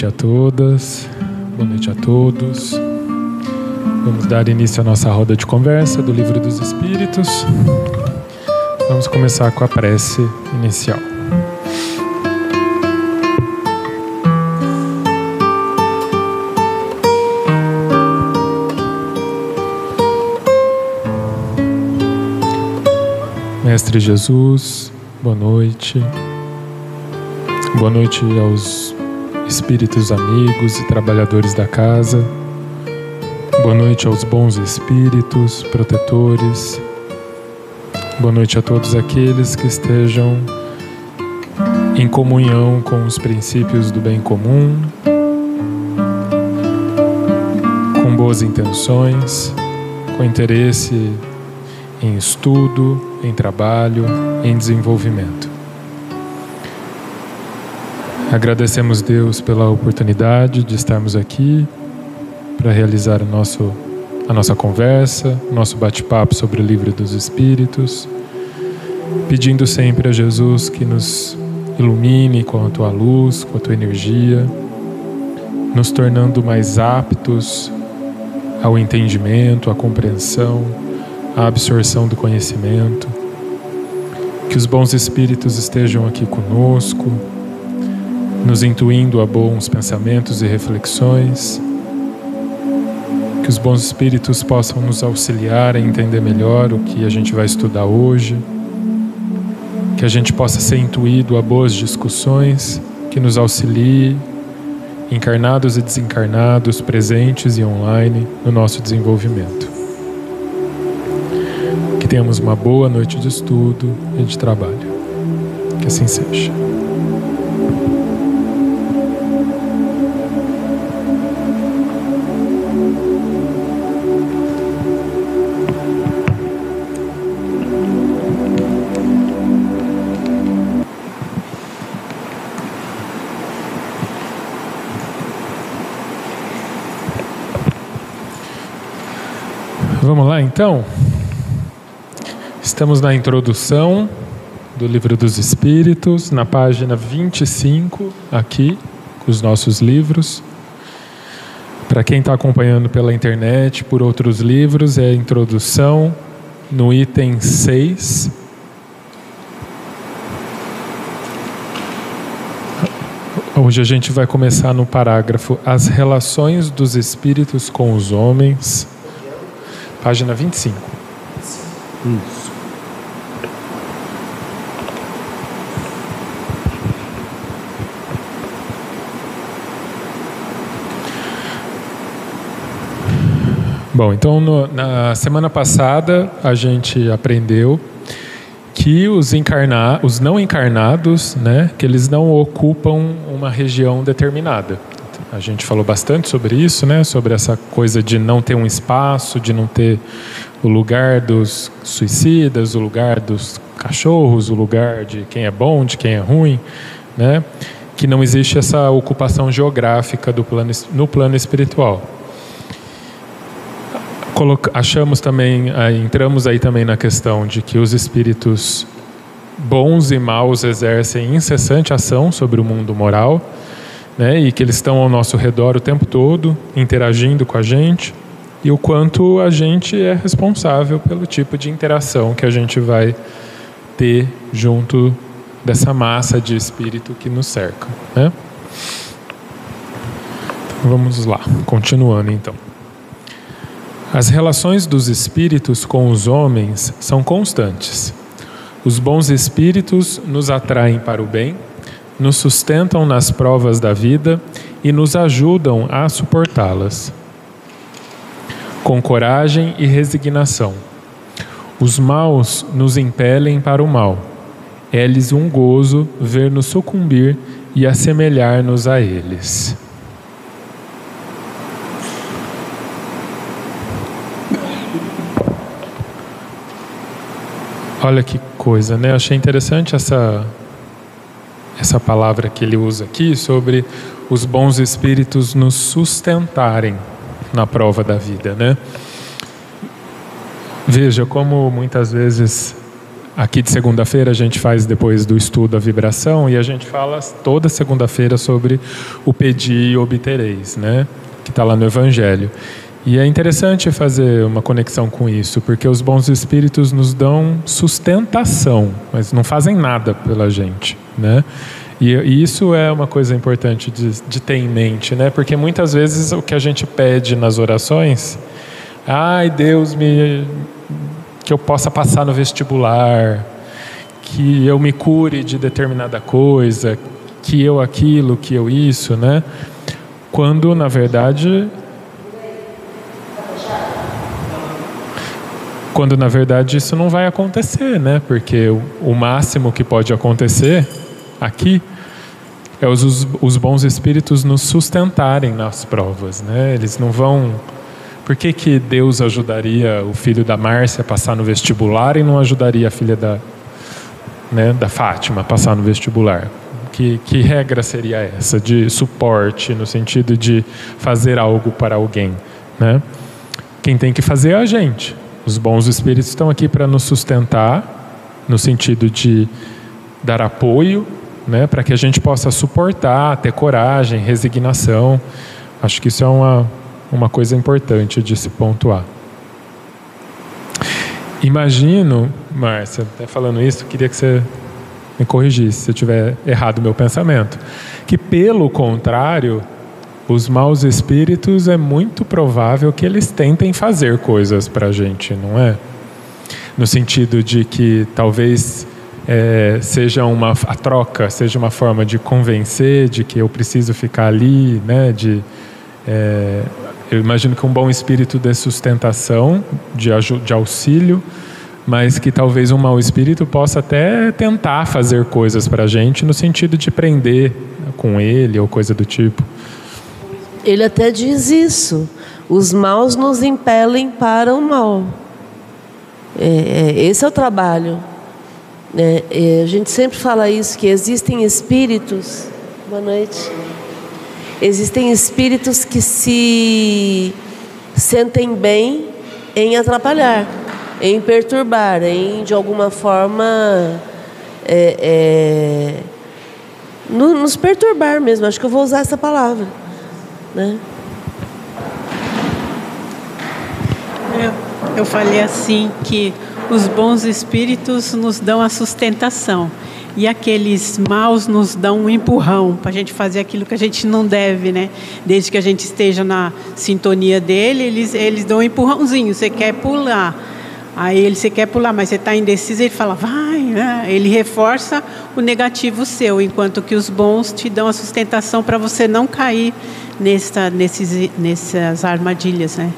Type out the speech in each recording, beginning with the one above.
Noite a todas, boa noite a todos. Vamos dar início à nossa roda de conversa do Livro dos Espíritos. Vamos começar com a prece inicial. Mestre Jesus, boa noite. Boa noite aos espíritos amigos e trabalhadores da casa. Boa noite aos bons espíritos, protetores. Boa noite a todos aqueles que estejam em comunhão com os princípios do bem comum, com boas intenções, com interesse em estudo, em trabalho, em desenvolvimento. Agradecemos Deus pela oportunidade de estarmos aqui para realizar o nosso, a nossa conversa, nosso bate-papo sobre o livro dos Espíritos, pedindo sempre a Jesus que nos ilumine com a tua luz, com a tua energia, nos tornando mais aptos ao entendimento, à compreensão, à absorção do conhecimento. Que os bons espíritos estejam aqui conosco nos intuindo a bons pensamentos e reflexões. Que os bons espíritos possam nos auxiliar a entender melhor o que a gente vai estudar hoje. Que a gente possa ser intuído a boas discussões que nos auxilie, encarnados e desencarnados, presentes e online, no nosso desenvolvimento. Que tenhamos uma boa noite de estudo e de trabalho. Que assim seja. Vamos lá então? Estamos na introdução do Livro dos Espíritos, na página 25, aqui, com os nossos livros. Para quem está acompanhando pela internet, por outros livros, é a introdução no item 6. Hoje a gente vai começar no parágrafo As relações dos espíritos com os homens Página 25. Isso. Bom, então no, na semana passada a gente aprendeu que os encarnar, os não encarnados, né, que eles não ocupam uma região determinada. A gente falou bastante sobre isso, né? Sobre essa coisa de não ter um espaço, de não ter o lugar dos suicidas, o lugar dos cachorros, o lugar de quem é bom, de quem é ruim, né? Que não existe essa ocupação geográfica do plano, no plano espiritual. achamos também, entramos aí também na questão de que os espíritos bons e maus exercem incessante ação sobre o mundo moral né, e que eles estão ao nosso redor o tempo todo, interagindo com a gente, e o quanto a gente é responsável pelo tipo de interação que a gente vai ter junto dessa massa de espírito que nos cerca. Né? Então, vamos lá, continuando então. As relações dos espíritos com os homens são constantes. Os bons espíritos nos atraem para o bem nos sustentam nas provas da vida e nos ajudam a suportá-las. Com coragem e resignação. Os maus nos impelem para o mal. É-lhes um gozo ver-nos sucumbir e assemelhar-nos a eles. Olha que coisa, né? achei interessante essa essa palavra que ele usa aqui sobre os bons espíritos nos sustentarem na prova da vida, né? Veja como muitas vezes aqui de segunda-feira a gente faz depois do estudo a vibração e a gente fala toda segunda-feira sobre o pedir e obtereis, né? Que está lá no Evangelho. E é interessante fazer uma conexão com isso, porque os bons espíritos nos dão sustentação, mas não fazem nada pela gente, né? E, e isso é uma coisa importante de, de, ter em mente, né? Porque muitas vezes o que a gente pede nas orações, ai Deus me que eu possa passar no vestibular, que eu me cure de determinada coisa, que eu aquilo, que eu isso, né? Quando na verdade quando na verdade isso não vai acontecer, né? Porque o, máximo que pode acontecer aqui é os, os bons espíritos nos sustentarem nas provas, né? Eles não vão por que, que Deus ajudaria o filho da Márcia a passar no vestibular e não ajudaria a filha da, né, da Fátima a passar no vestibular? Que, que regra seria essa de suporte no sentido de fazer algo para alguém? Né? Quem tem que fazer é a gente. Os bons espíritos estão aqui para nos sustentar, no sentido de dar apoio, né, para que a gente possa suportar, ter coragem, resignação. Acho que isso é uma, uma coisa importante de se pontuar. Imagino, Márcia, até falando isso, queria que você me corrigisse se eu tiver errado o meu pensamento, que pelo contrário, os maus espíritos é muito provável que eles tentem fazer coisas para a gente, não é? No sentido de que talvez é, seja uma a troca, seja uma forma de convencer de que eu preciso ficar ali, né? De é, eu imagino que um bom espírito de sustentação, de, de auxílio, mas que talvez um mau espírito possa até tentar fazer coisas para a gente no sentido de prender com ele ou coisa do tipo. Ele até diz isso. Os maus nos impelem para o mal. É, é, esse é o trabalho. É, é, a gente sempre fala isso, que existem espíritos. Boa noite. Existem espíritos que se sentem bem em atrapalhar, em perturbar, em de alguma forma é, é, nos perturbar mesmo. Acho que eu vou usar essa palavra. Né? Eu, eu falei assim que os bons espíritos nos dão a sustentação e aqueles maus nos dão um empurrão para a gente fazer aquilo que a gente não deve, né? Desde que a gente esteja na sintonia dele, eles, eles dão um empurrãozinho. Você quer pular, aí ele você quer pular, mas você está indeciso, ele fala, vai, né? Ele reforça o negativo seu, enquanto que os bons te dão a sustentação para você não cair nessa, nesses, nessas armadilhas, né?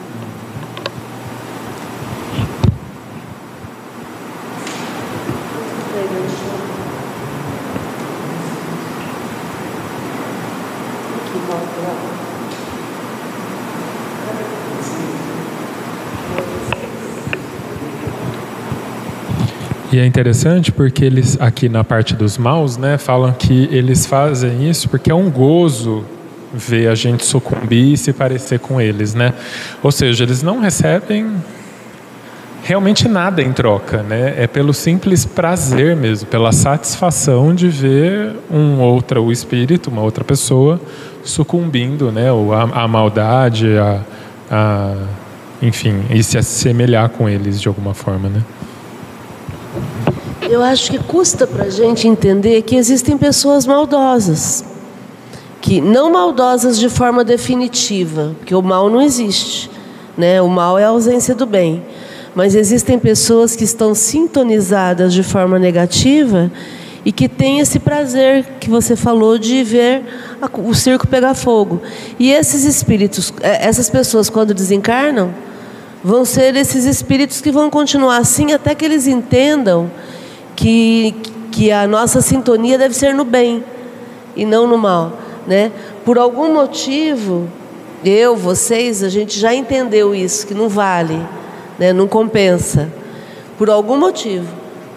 E é interessante porque eles, aqui na parte dos maus, né, falam que eles fazem isso porque é um gozo ver a gente sucumbir e se parecer com eles, né? Ou seja, eles não recebem realmente nada em troca, né? É pelo simples prazer mesmo, pela satisfação de ver um outro o espírito, uma outra pessoa sucumbindo, né? Ou a, a maldade, a, a, enfim, e se assemelhar com eles de alguma forma, né? Eu acho que custa para a gente entender que existem pessoas maldosas. Que não maldosas de forma definitiva, porque o mal não existe. Né? O mal é a ausência do bem. Mas existem pessoas que estão sintonizadas de forma negativa e que têm esse prazer que você falou de ver o circo pegar fogo. E esses espíritos, é, essas pessoas, quando desencarnam, vão ser esses espíritos que vão continuar assim até que eles entendam que, que a nossa sintonia deve ser no bem e não no mal, né? Por algum motivo, eu, vocês, a gente já entendeu isso, que não vale, né? não compensa. Por algum motivo.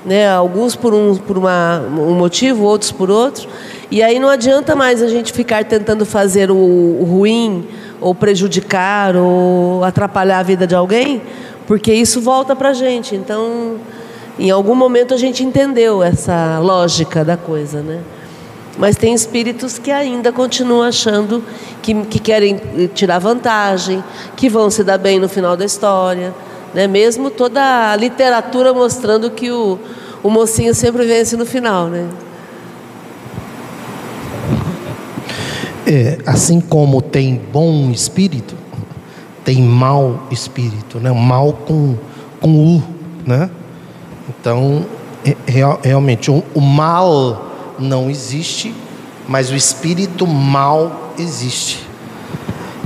Né? Alguns por, um, por uma, um motivo, outros por outro. E aí não adianta mais a gente ficar tentando fazer o, o ruim, ou prejudicar, ou atrapalhar a vida de alguém, porque isso volta para a gente. Então, Em algum momento a gente entendeu essa lógica da coisa, né? Mas tem espíritos que ainda continuam achando que, que querem tirar vantagem, que vão se dar bem no final da história. Né? Mesmo toda a literatura mostrando que o, o mocinho sempre vence no final. Né? É, assim como tem bom espírito, tem mau espírito, né? mal com, com U. Né? Então, real, realmente, o, o mal não existe, mas o espírito mal existe.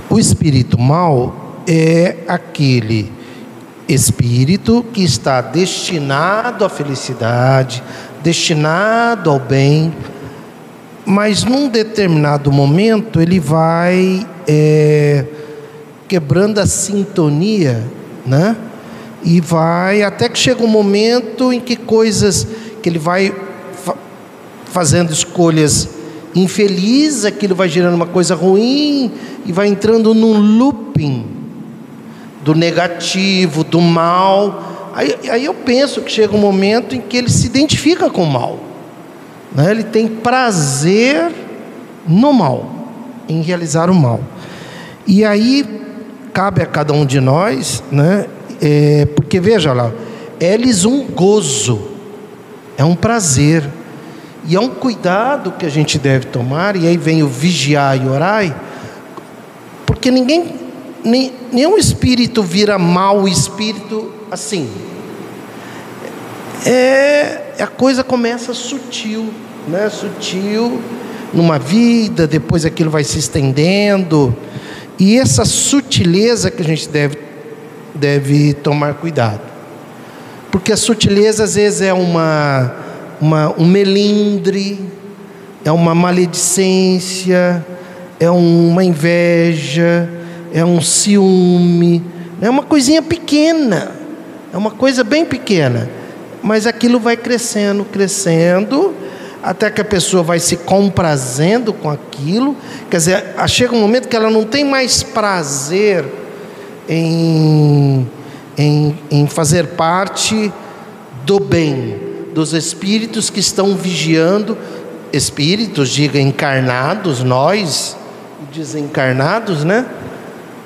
O espírito mal é aquele espírito que está destinado à felicidade, destinado ao bem, mas num determinado momento ele vai é, quebrando a sintonia, né? E vai até que chega um momento em que coisas que ele vai fazendo escolhas infelizes, aquilo vai gerando uma coisa ruim e vai entrando num looping do negativo, do mal. Aí, aí eu penso que chega um momento em que ele se identifica com o mal, né? ele tem prazer no mal, em realizar o mal. E aí cabe a cada um de nós, né? É, porque veja lá, eles um gozo, é um prazer e é um cuidado que a gente deve tomar, e aí vem o vigiar e orar, porque ninguém, nem, nenhum espírito vira mau espírito assim. É, a coisa começa sutil, né? Sutil numa vida, depois aquilo vai se estendendo. E essa sutileza que a gente deve, deve tomar cuidado. Porque a sutileza às vezes é uma uma, um melindre, é uma maledicência, é uma inveja, é um ciúme, é uma coisinha pequena, é uma coisa bem pequena, mas aquilo vai crescendo, crescendo, até que a pessoa vai se comprazendo com aquilo, quer dizer, chega um momento que ela não tem mais prazer em, em, em fazer parte do bem, dos espíritos que estão vigiando, espíritos, diga encarnados, nós, desencarnados, né?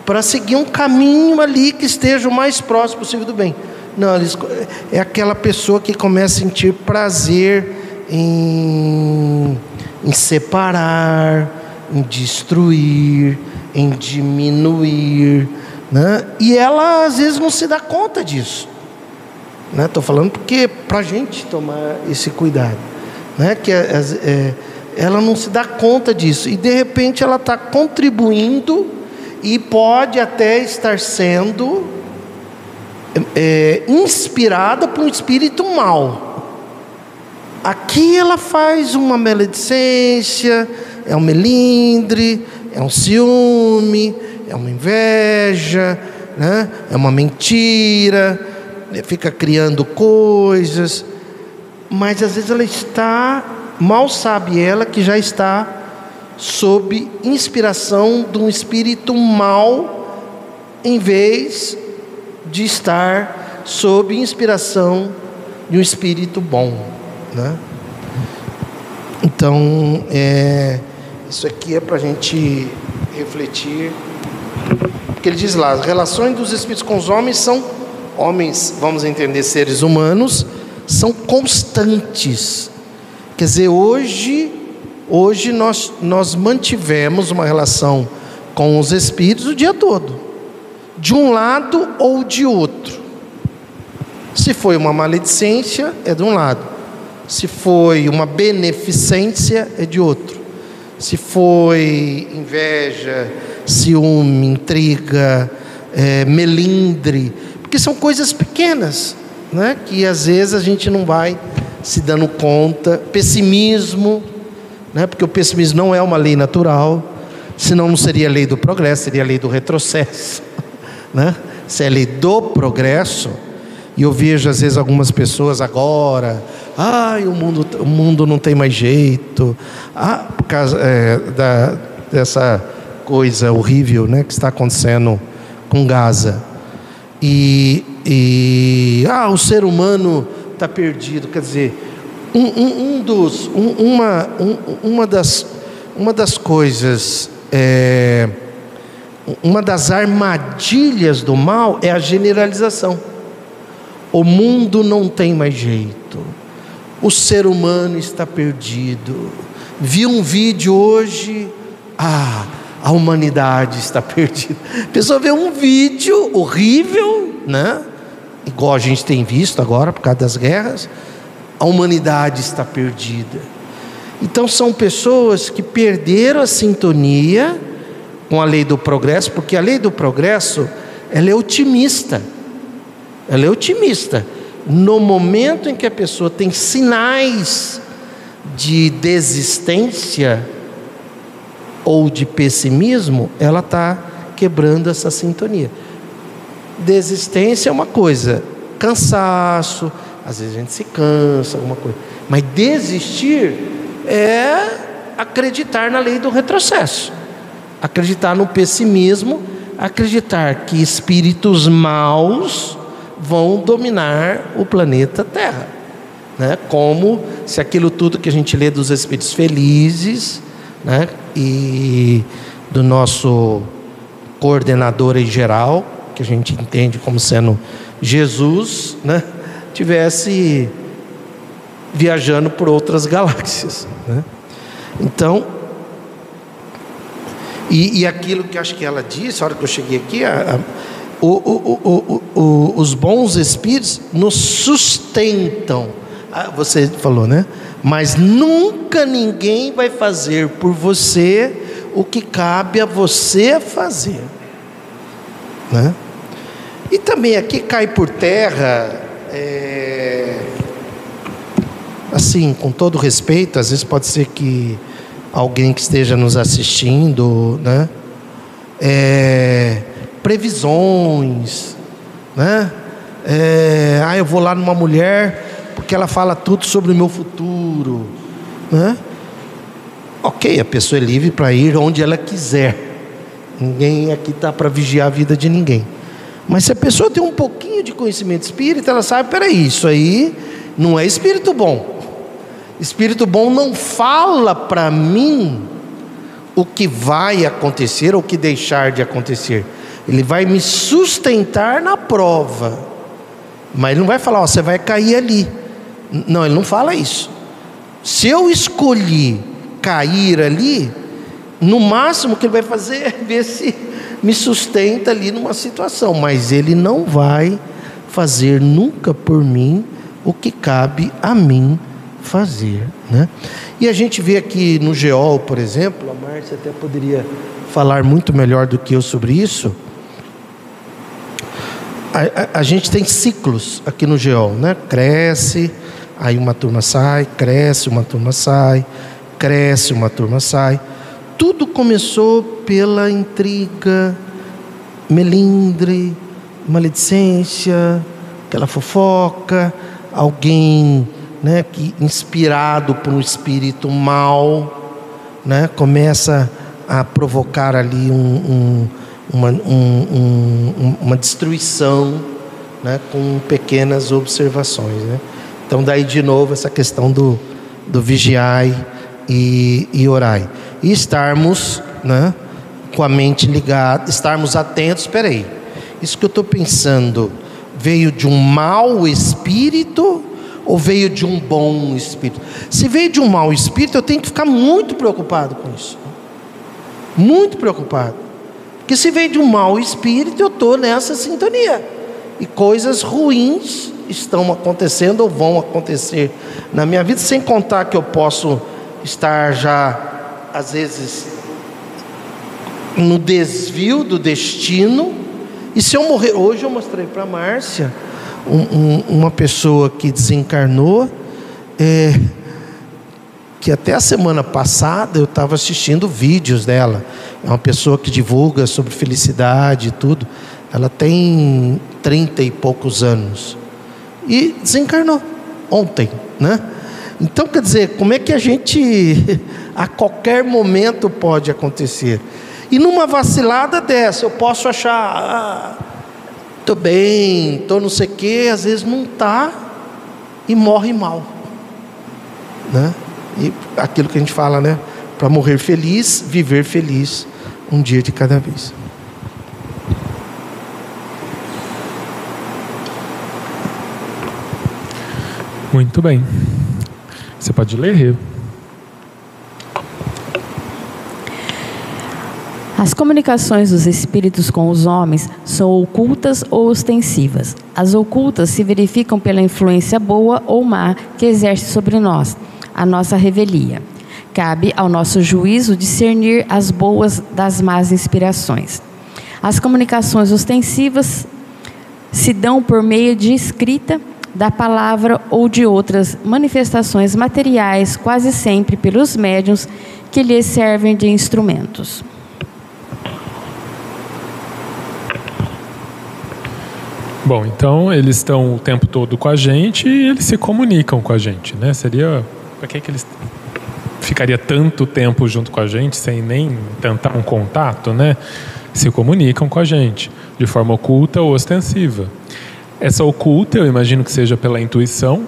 Para seguir um caminho ali que esteja o mais próximo possível do bem. Não, eles, é aquela pessoa que começa a sentir prazer em, em separar, em destruir, em diminuir, né? E ela às vezes não se dá conta disso. Estou né? falando porque para a gente tomar esse cuidado. Né? Que é, é, ela não se dá conta disso. E de repente ela está contribuindo e pode até estar sendo é, inspirada por um espírito mau. Aqui ela faz uma maledicência, é um melindre, é um ciúme, é uma inveja, né? é uma mentira fica criando coisas, mas às vezes ela está, mal sabe ela que já está sob inspiração de um espírito mal, em vez de estar sob inspiração de um espírito bom, né? Então, é, isso aqui é para a gente refletir. Porque ele diz lá: as relações dos espíritos com os homens são homens, vamos entender, seres humanos, são constantes. Quer dizer, hoje, hoje nós, nós mantivemos uma relação com os espíritos o dia todo, de um lado ou de outro. Se foi uma maledicência, é de um lado. Se foi uma beneficência, é de outro. Se foi inveja, ciúme, intriga, é, melindre, porque são coisas pequenas, né? que às vezes a gente não vai se dando conta. Pessimismo, né? porque o pessimismo não é uma lei natural, senão não seria a lei do progresso, seria a lei do retrocesso. Né? Se é a lei do progresso, e eu vejo às vezes algumas pessoas agora, ai, o mundo, o mundo não tem mais jeito, ah, por causa é, da, dessa coisa horrível né, que está acontecendo com Gaza. E, e ah, o ser humano está perdido. Quer dizer, um, um, um dos, um, uma, uma, das, uma das coisas, é, uma das armadilhas do mal é a generalização. O mundo não tem mais jeito. O ser humano está perdido. Vi um vídeo hoje, ah, a humanidade está perdida. A pessoa vê um vídeo horrível, né? Igual a gente tem visto agora por causa das guerras, a humanidade está perdida. Então são pessoas que perderam a sintonia com a lei do progresso, porque a lei do progresso, ela é otimista. Ela é otimista. No momento em que a pessoa tem sinais de desistência, ou de pessimismo, ela está quebrando essa sintonia. Desistência é uma coisa, cansaço, às vezes a gente se cansa, alguma coisa. Mas desistir é acreditar na lei do retrocesso, acreditar no pessimismo, acreditar que espíritos maus vão dominar o planeta Terra. Né? Como se aquilo tudo que a gente lê dos espíritos felizes né? e do nosso coordenador em geral, que a gente entende como sendo Jesus, né? tivesse viajando por outras galáxias. Né? Então, e, e, aquilo que acho que ela disse, a hora que eu cheguei aqui, a, a, o, o, o, os bons espíritos nos sustentam. Ah, você falou, né? Mas nunca ninguém vai fazer por você o que cabe a você fazer. Né? E também aqui cai por terra, é, assim, com todo respeito, às vezes pode ser que alguém que esteja nos assistindo, né? É, previsões, né? É, ah, eu vou lá numa mulher porque ela fala tudo sobre o meu futuro. Né? Ok, a pessoa é livre para ir onde ela quiser. Ninguém aqui está para vigiar a vida de ninguém. Mas se a pessoa tem um pouquinho de conhecimento espírita, ela sabe: peraí, isso aí não é espírito bom. Espírito bom não fala para mim o que vai acontecer ou o que deixar de acontecer. Ele vai me sustentar na prova. Mas ele não vai falar, ó, você vai cair ali. Não, ele não fala isso. Se eu escolhi cair ali, no máximo que ele vai fazer é ver se me sustenta ali numa situação, mas ele não vai fazer nunca por mim o que cabe a mim fazer, né? E a gente vê aqui no Geol, por exemplo, a Márcia até poderia falar muito melhor do que eu sobre isso. A, a, a gente tem ciclos aqui no Geol, né? Cresce, Aí uma turma sai, cresce, uma turma sai, cresce, uma turma sai. Tudo começou pela intriga, melindre, maledicência, aquela fofoca, alguém né, que inspirado por um espírito mal, né, começa a provocar ali um, um, uma, um, uma destruição né, com pequenas observações. Né? Então, daí de novo essa questão do, do vigiai e, e orai. E estarmos né, com a mente ligada, estarmos atentos. Espera aí, isso que eu estou pensando veio de um mau espírito ou veio de um bom espírito? Se veio de um mau espírito, eu tenho que ficar muito preocupado com isso. Muito preocupado. Porque se veio de um mau espírito, eu estou nessa sintonia. E coisas ruins estão acontecendo ou vão acontecer na minha vida, sem contar que eu posso estar já, às vezes, no desvio do destino. E se eu morrer, hoje eu mostrei para Márcia um, um, uma pessoa que desencarnou, é, que até a semana passada eu estava assistindo vídeos dela. É uma pessoa que divulga sobre felicidade e tudo. Ela tem trinta e poucos anos e desencarnou ontem, né? Então, quer dizer, como é que a gente a qualquer momento pode acontecer? E numa vacilada dessa, eu posso achar, ah, tô bem, tô não sei o quê, às vezes não tá. e morre mal. Né? E aquilo que a gente fala, né? Para morrer feliz, viver feliz, um dia de cada vez. Muito bem. Você pode ler. As comunicações dos espíritos com os homens são ocultas ou ostensivas. As ocultas se verificam pela influência boa ou má que exerce sobre nós, a nossa revelia. Cabe ao nosso juízo discernir as boas das más inspirações. As comunicações ostensivas se dão por meio de escrita, da palavra ou de outras manifestações materiais, quase sempre pelos médiuns que lhes servem de instrumentos. Bom, então eles estão o tempo todo com a gente e eles se comunicam com a gente, né? Seria para que que eles ficaria tanto tempo junto com a gente sem nem tentar um contato, né? Se comunicam com a gente de forma oculta ou ostensiva. Essa oculta, eu imagino que seja pela intuição,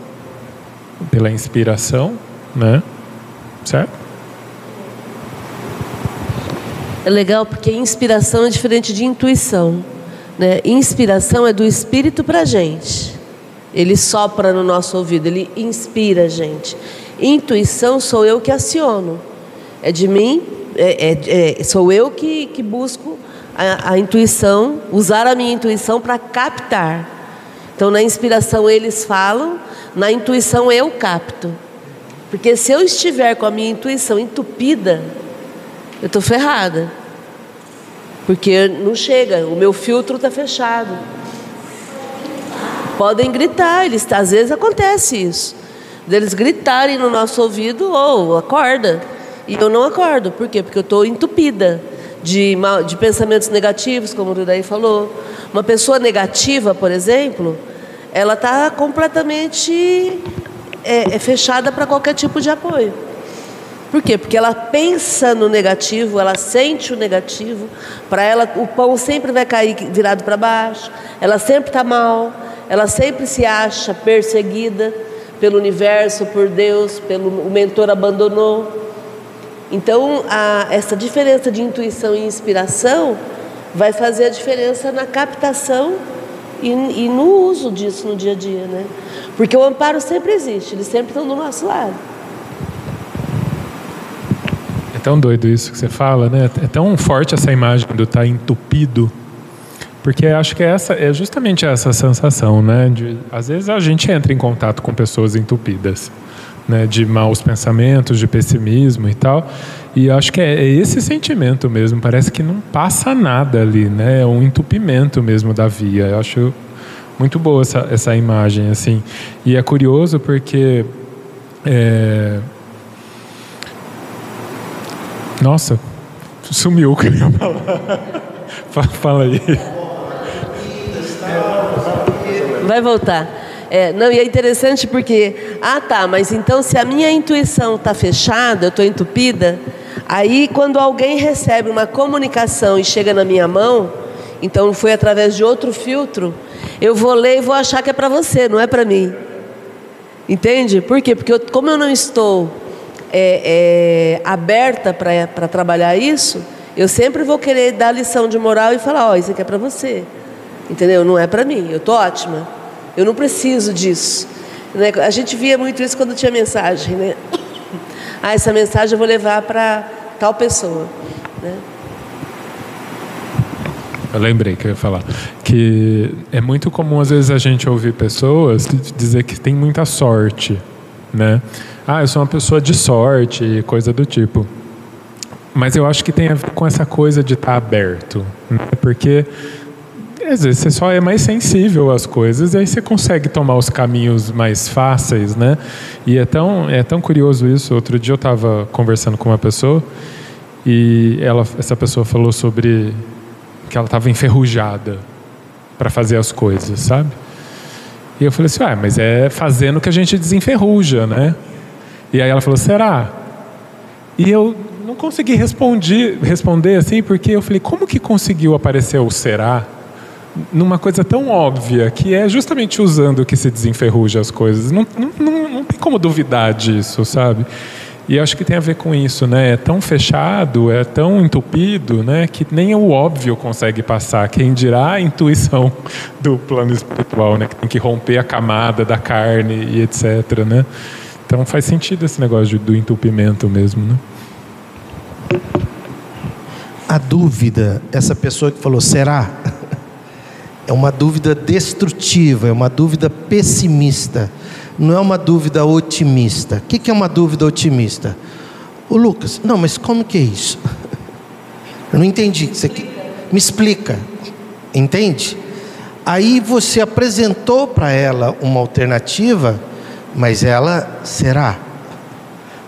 pela inspiração, né? Certo? É legal porque inspiração é diferente de intuição. Né? Inspiração é do Espírito para a gente. Ele sopra no nosso ouvido, ele inspira a gente. Intuição sou eu que aciono. É de mim, é, é, é, sou eu que, que busco a, a intuição, usar a minha intuição para captar. Então, na inspiração eles falam, na intuição eu capto. Porque se eu estiver com a minha intuição entupida, eu estou ferrada. Porque não chega, o meu filtro está fechado. Podem gritar, eles, às vezes acontece isso. Deles gritarem no nosso ouvido, ou oh, acorda. E eu não acordo. Por quê? Porque eu estou entupida de, de pensamentos negativos, como o Rudaí falou. Uma pessoa negativa, por exemplo, ela está completamente é, é fechada para qualquer tipo de apoio. Por quê? Porque ela pensa no negativo, ela sente o negativo, para ela o pão sempre vai cair virado para baixo, ela sempre está mal, ela sempre se acha perseguida pelo universo, por Deus, pelo o mentor abandonou. Então, a, essa diferença de intuição e inspiração vai fazer a diferença na captação e, e no uso disso no dia a dia, né? Porque o amparo sempre existe, eles sempre estão do nosso lado tão doido isso que você fala, né? É tão forte essa imagem do estar tá entupido, porque acho que é essa é justamente essa sensação, né? De, às vezes a gente entra em contato com pessoas entupidas, né? De maus pensamentos, de pessimismo e tal, e acho que é, é esse sentimento mesmo. Parece que não passa nada ali, né? É um entupimento mesmo da via. Eu acho muito boa essa, essa imagem assim. E é curioso porque é, nossa, sumiu o que eu ia falar. Fala aí. Vai voltar. É, não, e é interessante porque, ah tá, mas então se a minha intuição está fechada, eu estou entupida, aí quando alguém recebe uma comunicação e chega na minha mão, então foi através de outro filtro, eu vou ler e vou achar que é para você, não é para mim. Entende? Por quê? Porque eu, como eu não estou é, é, aberta para trabalhar isso, eu sempre vou querer dar lição de moral e falar: Ó, oh, isso aqui é para você. Entendeu? Não é para mim, eu tô ótima. Eu não preciso disso. Né? A gente via muito isso quando tinha mensagem, né? Ah, essa mensagem eu vou levar para tal pessoa. Né? Eu lembrei que eu ia falar que é muito comum às vezes a gente ouvir pessoas dizer que tem muita sorte, né? ah, eu sou uma pessoa de sorte, coisa do tipo. Mas eu acho que tem a ver com essa coisa de estar tá aberto, né? porque às vezes você só é mais sensível às coisas e aí você consegue tomar os caminhos mais fáceis, né? E é tão, é tão curioso isso. Outro dia eu estava conversando com uma pessoa e ela, essa pessoa falou sobre que ela estava enferrujada para fazer as coisas, sabe? E eu falei assim, ah, mas é fazendo que a gente desenferruja, né? E aí ela falou: será? E eu não consegui responder, responder assim, porque eu falei: como que conseguiu aparecer o será numa coisa tão óbvia, que é justamente usando que se desenferruja as coisas. Não, não, não, não tem como duvidar disso, sabe? E acho que tem a ver com isso, né? É tão fechado, é tão entupido, né? Que nem o óbvio consegue passar. Quem dirá a intuição do plano espiritual, né? Que tem que romper a camada da carne e etc, né? Então faz sentido esse negócio do entupimento mesmo, né? A dúvida, essa pessoa que falou, será? É uma dúvida destrutiva, é uma dúvida pessimista, não é uma dúvida otimista. O que é uma dúvida otimista? O Lucas, não, mas como que é isso? Eu não entendi. Você me explica, entende? Aí você apresentou para ela uma alternativa, mas ela será,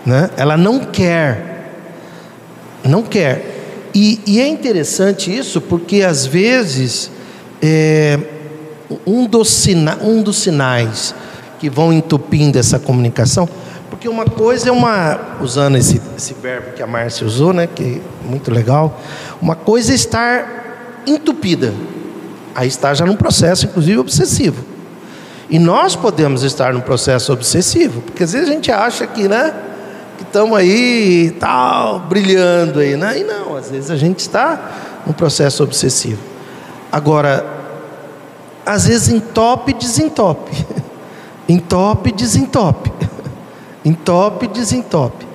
né? Ela não quer, não quer. E, e é interessante isso porque às vezes é, um, dos sina, um dos sinais que vão entupindo essa comunicação, porque uma coisa é uma, usando esse, esse verbo que a Márcia usou, né, que é muito legal, uma coisa é estar entupida, aí está já num processo, inclusive, obsessivo. E nós podemos estar num processo obsessivo, porque às vezes a gente acha que, né, que estamos aí, tal, brilhando aí, né? E não, às vezes a gente está num processo obsessivo. Agora, às vezes entope e desentope. entope e desentope. entope e desentope.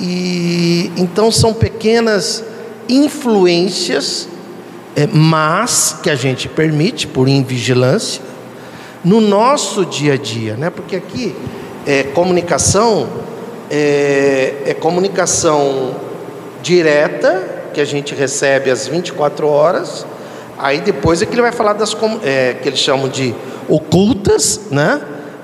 E então são pequenas influências, é, mas que a gente permite por invigilância no nosso dia a dia, né? Porque aqui é comunicação é, é comunicação direta que a gente recebe às 24 horas Aí depois é que ele vai falar das é, que eles chamam de ocultas, né?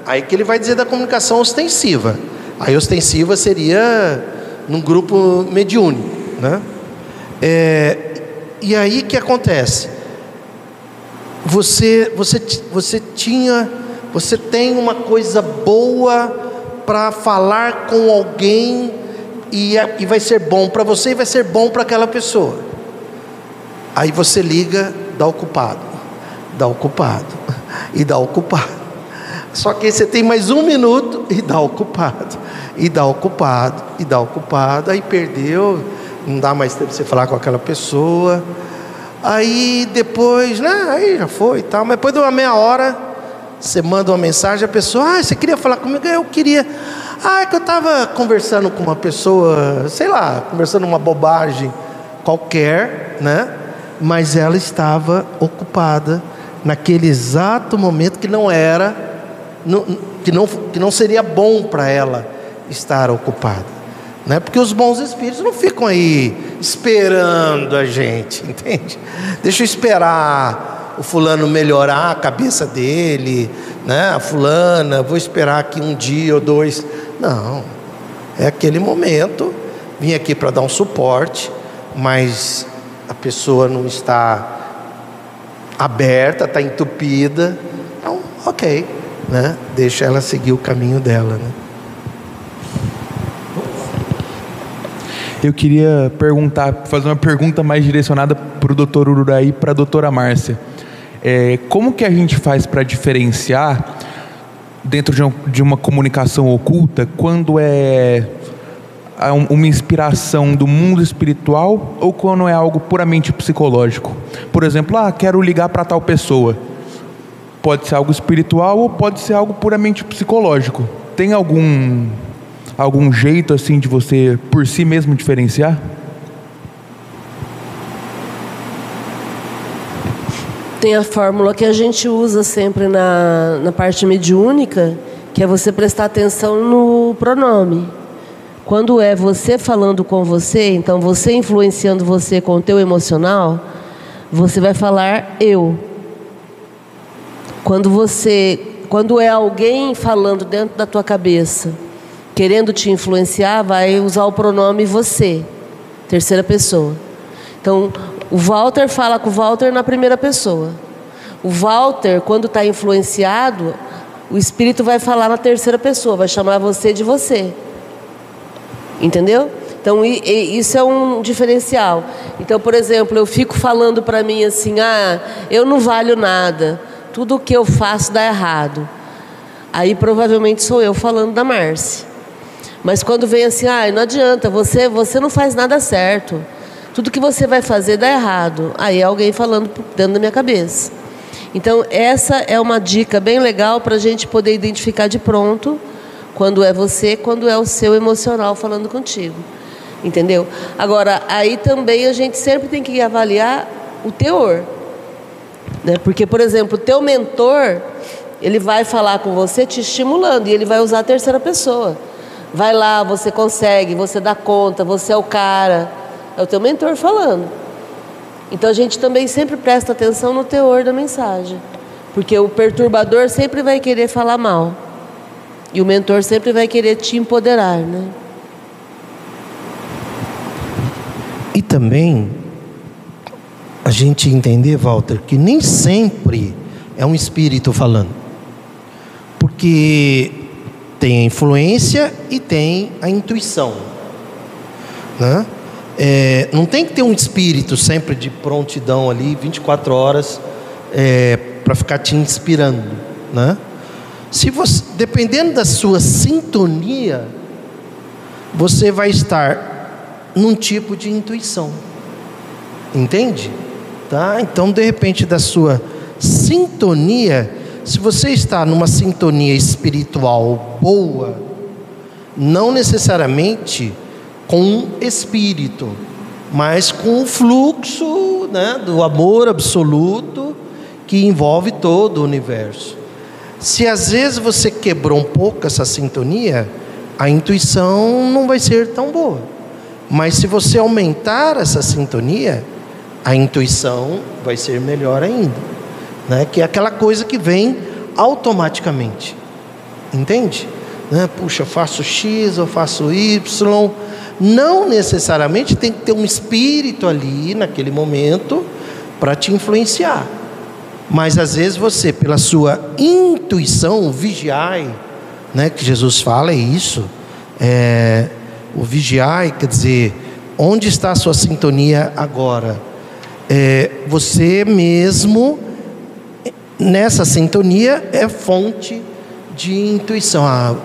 Aí que ele vai dizer da comunicação ostensiva. Aí ostensiva seria num grupo mediúnico, né? É, e aí que acontece? Você, você, você tinha, você tem uma coisa boa para falar com alguém e, e vai ser bom para você e vai ser bom para aquela pessoa. Aí você liga, dá o culpado, dá o culpado, e dá o culpado. Só que você tem mais um minuto e dá o culpado, e dá o culpado, e dá o culpado. Aí perdeu, não dá mais tempo você falar com aquela pessoa. Aí depois, né? Aí já foi e tal. Mas depois de uma meia hora, você manda uma mensagem, a pessoa, ah, você queria falar comigo? Eu queria. Ah, é que eu estava conversando com uma pessoa, sei lá, conversando uma bobagem qualquer, né? Mas ela estava ocupada naquele exato momento que não era, que não, que não seria bom para ela estar ocupada. Né? Porque os bons espíritos não ficam aí esperando a gente, entende? Deixa eu esperar o fulano melhorar a cabeça dele, né? a fulana, vou esperar aqui um dia ou dois. Não, é aquele momento, vim aqui para dar um suporte, mas a pessoa não está aberta, está entupida. Então, ok, né? Deixa ela seguir o caminho dela, né? Eu queria perguntar, fazer uma pergunta mais direcionada para o doutor Ururaí e para a doutora Márcia. É, como que a gente faz para diferenciar dentro de, um, de uma comunicação oculta quando é uma inspiração do mundo espiritual ou quando é algo puramente psicológico. Por exemplo, ah, quero ligar para tal pessoa. Pode ser algo espiritual ou pode ser algo puramente psicológico. Tem algum algum jeito assim de você por si mesmo diferenciar? Tem a fórmula que a gente usa sempre na, na parte mediúnica, que é você prestar atenção no pronome. Quando é você falando com você, então você influenciando você com o teu emocional, você vai falar eu. Quando você, quando é alguém falando dentro da tua cabeça, querendo te influenciar, vai usar o pronome você, terceira pessoa. Então, o Walter fala com o Walter na primeira pessoa. O Walter, quando está influenciado, o espírito vai falar na terceira pessoa, vai chamar você de você. Entendeu? Então, isso é um diferencial. Então, por exemplo, eu fico falando para mim assim: ah, eu não valho nada, tudo o que eu faço dá errado. Aí provavelmente sou eu falando da Márcia. Mas quando vem assim, ah, não adianta, você, você não faz nada certo. Tudo que você vai fazer dá errado. Aí é alguém falando dentro da minha cabeça. Então, essa é uma dica bem legal para a gente poder identificar de pronto quando é você, quando é o seu emocional falando contigo. Entendeu? Agora, aí também a gente sempre tem que avaliar o teor. Né? Porque, por exemplo, o teu mentor, ele vai falar com você te estimulando e ele vai usar a terceira pessoa. Vai lá, você consegue, você dá conta, você é o cara. É o teu mentor falando. Então a gente também sempre presta atenção no teor da mensagem. Porque o perturbador sempre vai querer falar mal. E o mentor sempre vai querer te empoderar, né? E também a gente entender, Walter, que nem sempre é um espírito falando. Porque tem a influência e tem a intuição. Né? É, não tem que ter um espírito sempre de prontidão ali, 24 horas, é, para ficar te inspirando. Né? Se você, dependendo da sua sintonia, você vai estar num tipo de intuição. Entende? Tá? Então, de repente, da sua sintonia, se você está numa sintonia espiritual boa, não necessariamente com um espírito, mas com o fluxo né, do amor absoluto que envolve todo o universo. Se às vezes você quebrou um pouco essa sintonia, a intuição não vai ser tão boa. Mas se você aumentar essa sintonia, a intuição vai ser melhor ainda né? que é aquela coisa que vem automaticamente. Entende? Né? Puxa, eu faço X, eu faço Y. Não necessariamente tem que ter um espírito ali naquele momento para te influenciar. Mas às vezes você, pela sua intuição, vigiai, né, que Jesus fala é isso. É, o vigiai quer dizer, onde está a sua sintonia agora? É, você mesmo nessa sintonia é fonte de intuição. Ah,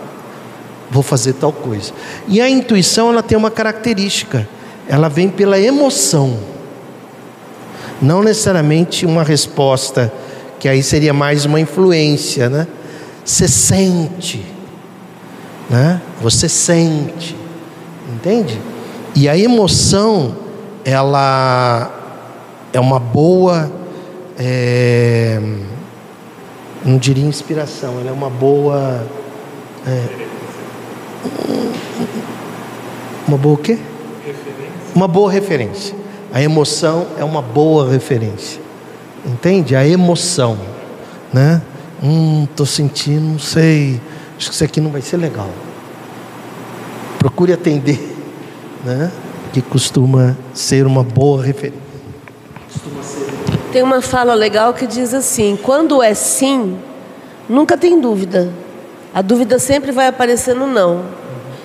vou fazer tal coisa. E a intuição ela tem uma característica. Ela vem pela emoção. Não necessariamente uma resposta que aí seria mais uma influência, né? Você sente, né? Você sente, entende? E a emoção, ela é uma boa é, não diria inspiração, ela é uma boa. É, uma boa o quê? Referência. Uma boa referência. A emoção é uma boa referência. Entende? A emoção. Né? Hum, tô sentindo, não sei. Acho que isso aqui não vai ser legal. Procure atender, né? Que costuma ser uma boa referência. Tem uma fala legal que diz assim: quando é sim, nunca tem dúvida. A dúvida sempre vai aparecer no não.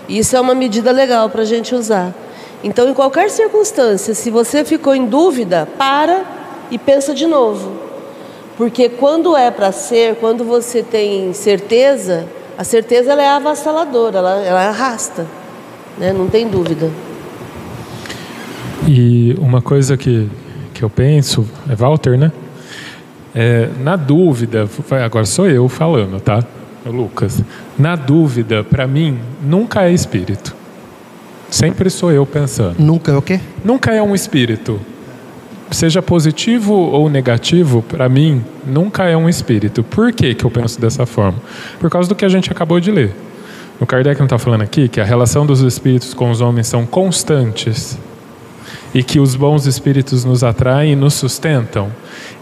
E isso é uma medida legal para a gente usar. Então, em qualquer circunstância, se você ficou em dúvida, para e pensa de novo. Porque quando é para ser, quando você tem certeza, a certeza ela é avassaladora, ela, ela arrasta. Né? Não tem dúvida. E uma coisa que que eu penso, é Walter, né? É, na dúvida, agora sou eu falando, tá? O Lucas. Na dúvida, para mim, nunca é espírito. Sempre sou eu pensando. Nunca é o quê? Nunca é um espírito. Seja positivo ou negativo, para mim, nunca é um espírito. Por que, que eu penso dessa forma? Por causa do que a gente acabou de ler. O Kardec não está falando aqui que a relação dos espíritos com os homens são constantes e que os bons espíritos nos atraem e nos sustentam.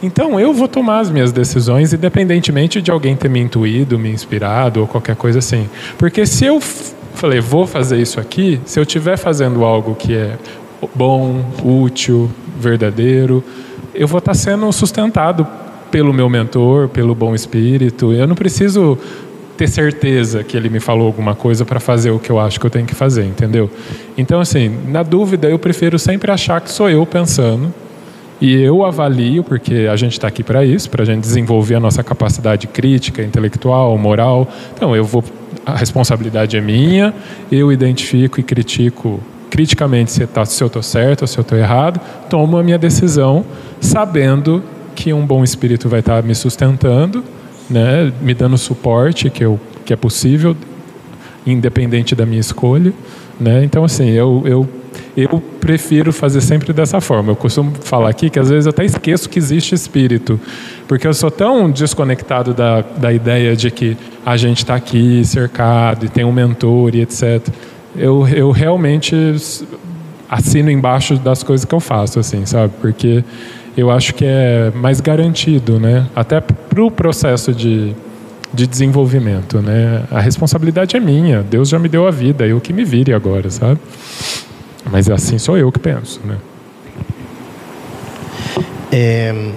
Então eu vou tomar as minhas decisões independentemente de alguém ter me intuído, me inspirado ou qualquer coisa assim. Porque se eu falei, vou fazer isso aqui, se eu estiver fazendo algo que é bom, útil, verdadeiro, eu vou estar sendo sustentado pelo meu mentor, pelo bom espírito. Eu não preciso ter certeza que ele me falou alguma coisa para fazer o que eu acho que eu tenho que fazer, entendeu? Então, assim, na dúvida, eu prefiro sempre achar que sou eu pensando e eu avalio, porque a gente está aqui para isso, para a gente desenvolver a nossa capacidade crítica, intelectual, moral. Então, eu vou, a responsabilidade é minha, eu identifico e critico criticamente se, tá, se eu estou certo ou se eu estou errado, tomo a minha decisão sabendo que um bom espírito vai estar tá me sustentando, né, me dando suporte que, eu, que é possível, independente da minha escolha. Né? Então, assim, eu, eu eu prefiro fazer sempre dessa forma. Eu costumo falar aqui que às vezes eu até esqueço que existe espírito, porque eu sou tão desconectado da, da ideia de que a gente está aqui cercado e tem um mentor e etc. Eu, eu realmente assino embaixo das coisas que eu faço, assim, sabe? Porque eu acho que é mais garantido, né? Até para o processo de, de desenvolvimento, né? A responsabilidade é minha. Deus já me deu a vida, eu que me vire agora, sabe? Mas assim sou eu que penso, né? É,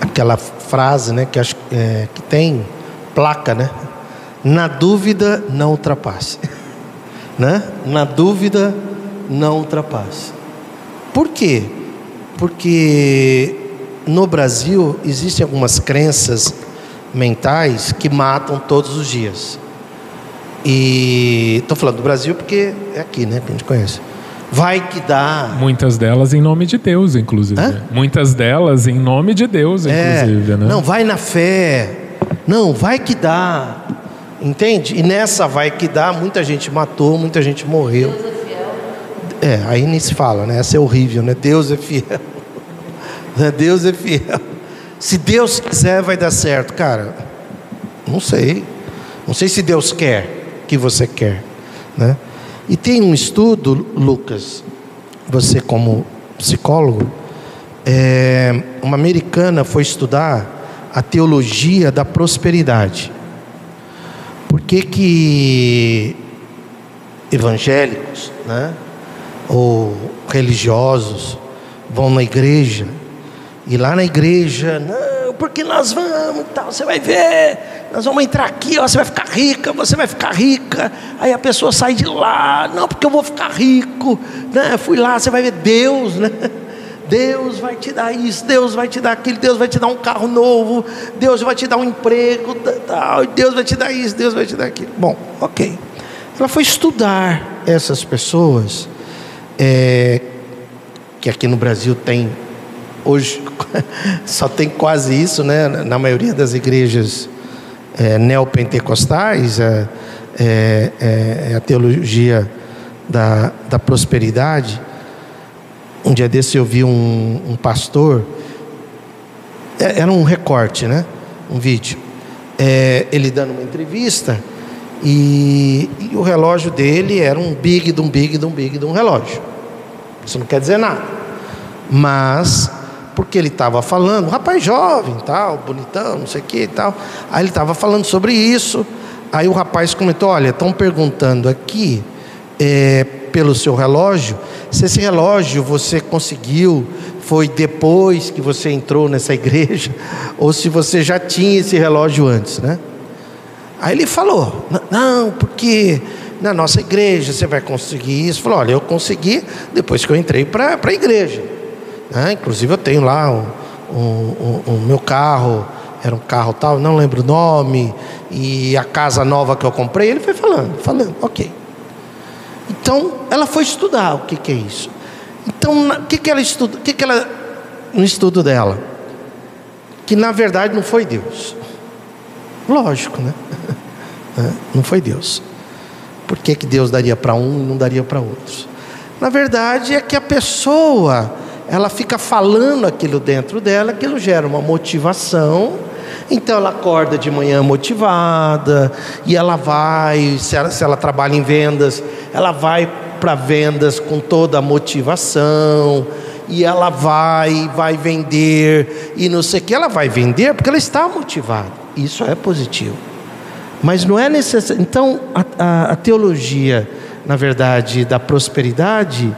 aquela frase, né, que acho é, que tem placa, né? Na dúvida não ultrapasse, né? Na dúvida não ultrapasse. Por quê? Porque no Brasil existem algumas crenças mentais que matam todos os dias. E estou falando do Brasil porque é aqui, né, que a gente conhece. Vai que dá. Muitas delas em nome de Deus, inclusive. Hã? Muitas delas em nome de Deus, é, inclusive. Né? Não, vai na fé. Não, vai que dá. Entende? E nessa vai que dá, muita gente matou, muita gente morreu. Deus é fiel. É, aí nem se fala, né? Essa é horrível, né? Deus é fiel. Deus é fiel. Se Deus quiser, vai dar certo, cara. Não sei. Não sei se Deus quer que você quer, né? E tem um estudo, Lucas, você como psicólogo, é, uma americana foi estudar a teologia da prosperidade. Por que que evangélicos, né, ou religiosos vão na igreja e lá na igreja, não, porque nós vamos, tal, você vai ver, nós vamos entrar aqui, ó, você vai ficar rica, você vai ficar rica. Aí a pessoa sai de lá, não, porque eu vou ficar rico. Né? Fui lá, você vai ver Deus, né? Deus vai te dar isso, Deus vai te dar aquilo, Deus vai te dar um carro novo, Deus vai te dar um emprego, tal, Deus vai te dar isso, Deus vai te dar aquilo. Bom, ok. Ela foi estudar essas pessoas, é, que aqui no Brasil tem, hoje só tem quase isso, né? Na maioria das igrejas é, neopentecostais, é, é, é, a teologia da, da prosperidade. Um dia desse eu vi um, um pastor, é, era um recorte, né? Um vídeo. É, ele dando uma entrevista e, e, o relógio dele era um big de um big de um big de um relógio. Isso não quer dizer nada. Mas porque ele estava falando, um rapaz jovem, tal, bonitão, não sei o que e tal. Aí ele estava falando sobre isso. Aí o rapaz comentou: Olha, estão perguntando aqui é, pelo seu relógio, se esse relógio você conseguiu, foi depois que você entrou nessa igreja, ou se você já tinha esse relógio antes, né? Aí ele falou: Não, porque na nossa igreja você vai conseguir isso. Falou: Olha, eu consegui depois que eu entrei para a igreja. Né? Inclusive eu tenho lá o um, um, um, meu carro, era um carro tal, não lembro o nome, e a casa nova que eu comprei, ele foi falando, falando, ok. Então ela foi estudar o que, que é isso. Então o que, que ela estuda? O que, que ela no estudo dela? Que na verdade não foi Deus. Lógico, né? Não foi Deus. Por que, que Deus daria para um e não daria para outros? Na verdade é que a pessoa ela fica falando aquilo dentro dela, aquilo gera uma motivação. Então ela acorda de manhã motivada e ela vai, se ela, se ela trabalha em vendas, ela vai para vendas com toda a motivação e ela vai, vai vender e não sei o que, ela vai vender porque ela está motivada. Isso é positivo. Mas não é necessário. Então a, a, a teologia, na verdade, da prosperidade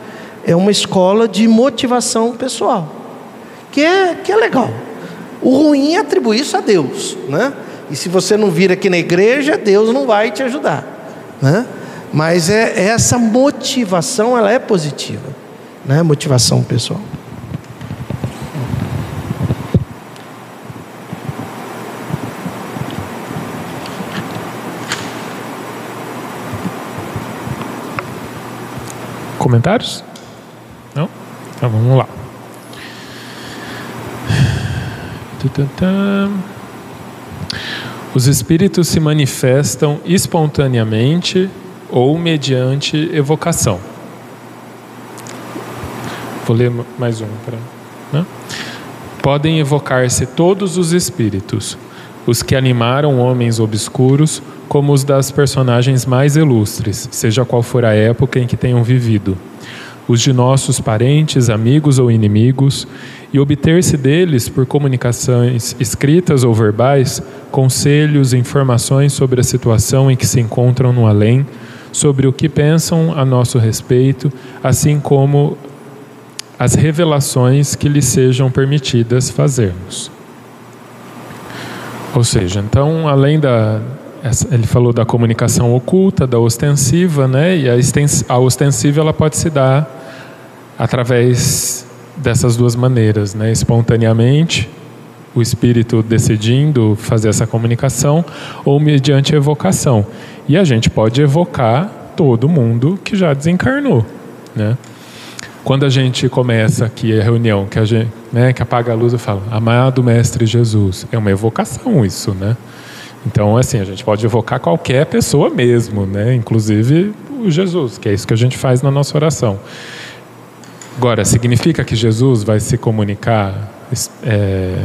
é uma escola de motivação pessoal, que é, que é legal. O ruim é atribuir isso a Deus, né? E se você não vir aqui na igreja, Deus não vai te ajudar. Né? Mas é, essa motivação ela é positiva, né? Motivação pessoal. Comentários? Então vamos lá. Os espíritos se manifestam espontaneamente ou mediante evocação. Vou ler mais um para. Né? Podem evocar-se todos os espíritos, os que animaram homens obscuros, como os das personagens mais ilustres, seja qual for a época em que tenham vivido, os de nossos parentes, amigos ou inimigos, e obter-se deles, por comunicações escritas ou verbais, conselhos, informações sobre a situação em que se encontram no além sobre o que pensam a nosso respeito, assim como as revelações que lhes sejam permitidas fazermos. Ou seja, então, além da. Ele falou da comunicação oculta, da ostensiva, né? E a ostensiva ela pode se dar através dessas duas maneiras, né? Espontaneamente, o espírito decidindo fazer essa comunicação, ou mediante evocação. E a gente pode evocar todo mundo que já desencarnou, né? Quando a gente começa aqui a reunião, que a gente, né, que apaga a luz e fala, amado mestre Jesus, é uma evocação isso, né? Então, assim, a gente pode evocar qualquer pessoa mesmo, né? Inclusive o Jesus, que é isso que a gente faz na nossa oração. Agora, significa que Jesus vai se comunicar é,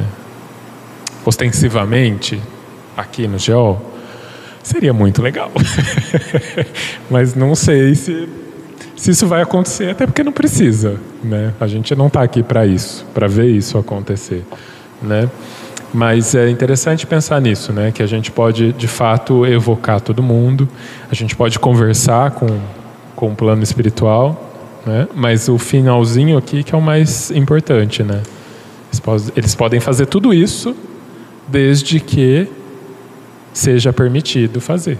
ostensivamente aqui no GEO? Seria muito legal. Mas não sei se, se isso vai acontecer, até porque não precisa. Né? A gente não está aqui para isso, para ver isso acontecer. Né? Mas é interessante pensar nisso, né? que a gente pode, de fato, evocar todo mundo, a gente pode conversar com, com o plano espiritual, né? mas o finalzinho aqui que é o mais importante. Né? Eles, podem fazer tudo isso desde que seja permitido fazer.